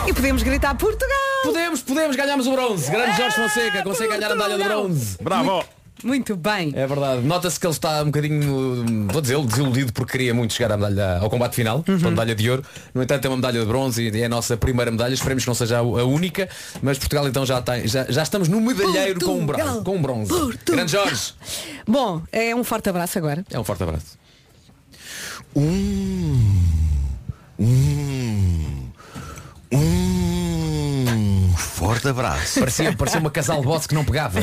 E podemos gritar Portugal! Podemos, podemos, ganhamos o bronze. Grande Jorge Fonseca consegue ganhar a medalha de bronze. Bravo! Muito bem. É verdade. Nota-se que ele está um bocadinho, vou dizer, desiludido porque queria muito chegar à medalha, ao combate final, Uhum. medalha de ouro. No entanto, é uma medalha de bronze e é a nossa primeira medalha. Esperemos que não seja a única, mas Portugal então já tem, já, já estamos no medalheiro com um, Portugal. bronze, com um bronze. Portugal. Grande Jorge. Bom, é um forte abraço agora. É um forte abraço. Um forte abraço. Parecia, parecia uma casal de bots que não pegava.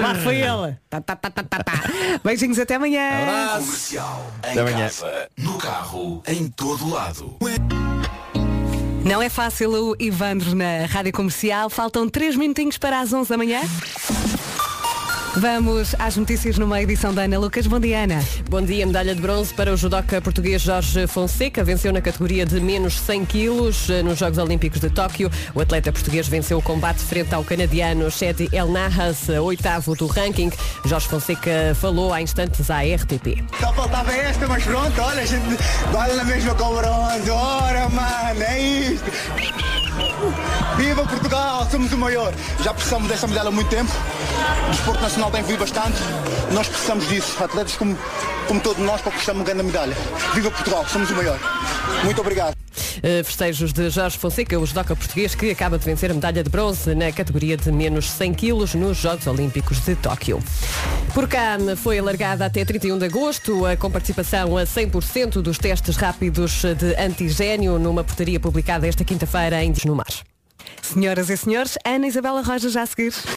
Lá foi ela. Tá, tá, tá, tá, tá, tá. Beijinhos até amanhã. Comercial. Em Até amanhã. casa, no carro, em todo lado. Não é fácil o Ivandro na Rádio Comercial. Faltam 3 minutinhos para as 11 da manhã. Vamos às notícias numa edição da Ana Lucas. Bom dia, Ana. Bom dia, medalha de bronze para o judoca português Jorge Fonseca. Venceu na categoria de menos 100 quilos eh, nos Jogos Olímpicos de Tóquio. O atleta português venceu o combate frente ao canadiano Shedi El Nahas, eh, oitavo do ranking. Jorge Fonseca falou há instantes à RTP. Só faltava esta, mas pronto, olha, a gente vale na mesma com o bronze. Ora, mano, é isto. Viva Portugal, somos o maior. Já precisamos desta medalha há muito tempo. Desporto nacional tem evoluído bastante. Nós precisamos disso. Atletas como, como todos nós conquistamos uma grande medalha. Viva Portugal, somos o maior. Muito obrigado. Eh, Festejos de Jorge Fonseca, o judoca português que acaba de vencer a medalha de bronze na categoria de menos 100 quilos nos Jogos Olímpicos de Tóquio. Por cá foi alargada até 31 de agosto a comparticipação a 100% dos testes rápidos de antigênio numa portaria publicada esta quinta-feira em no Mar. Senhoras e senhores, Ana Isabela Roja já a seguir.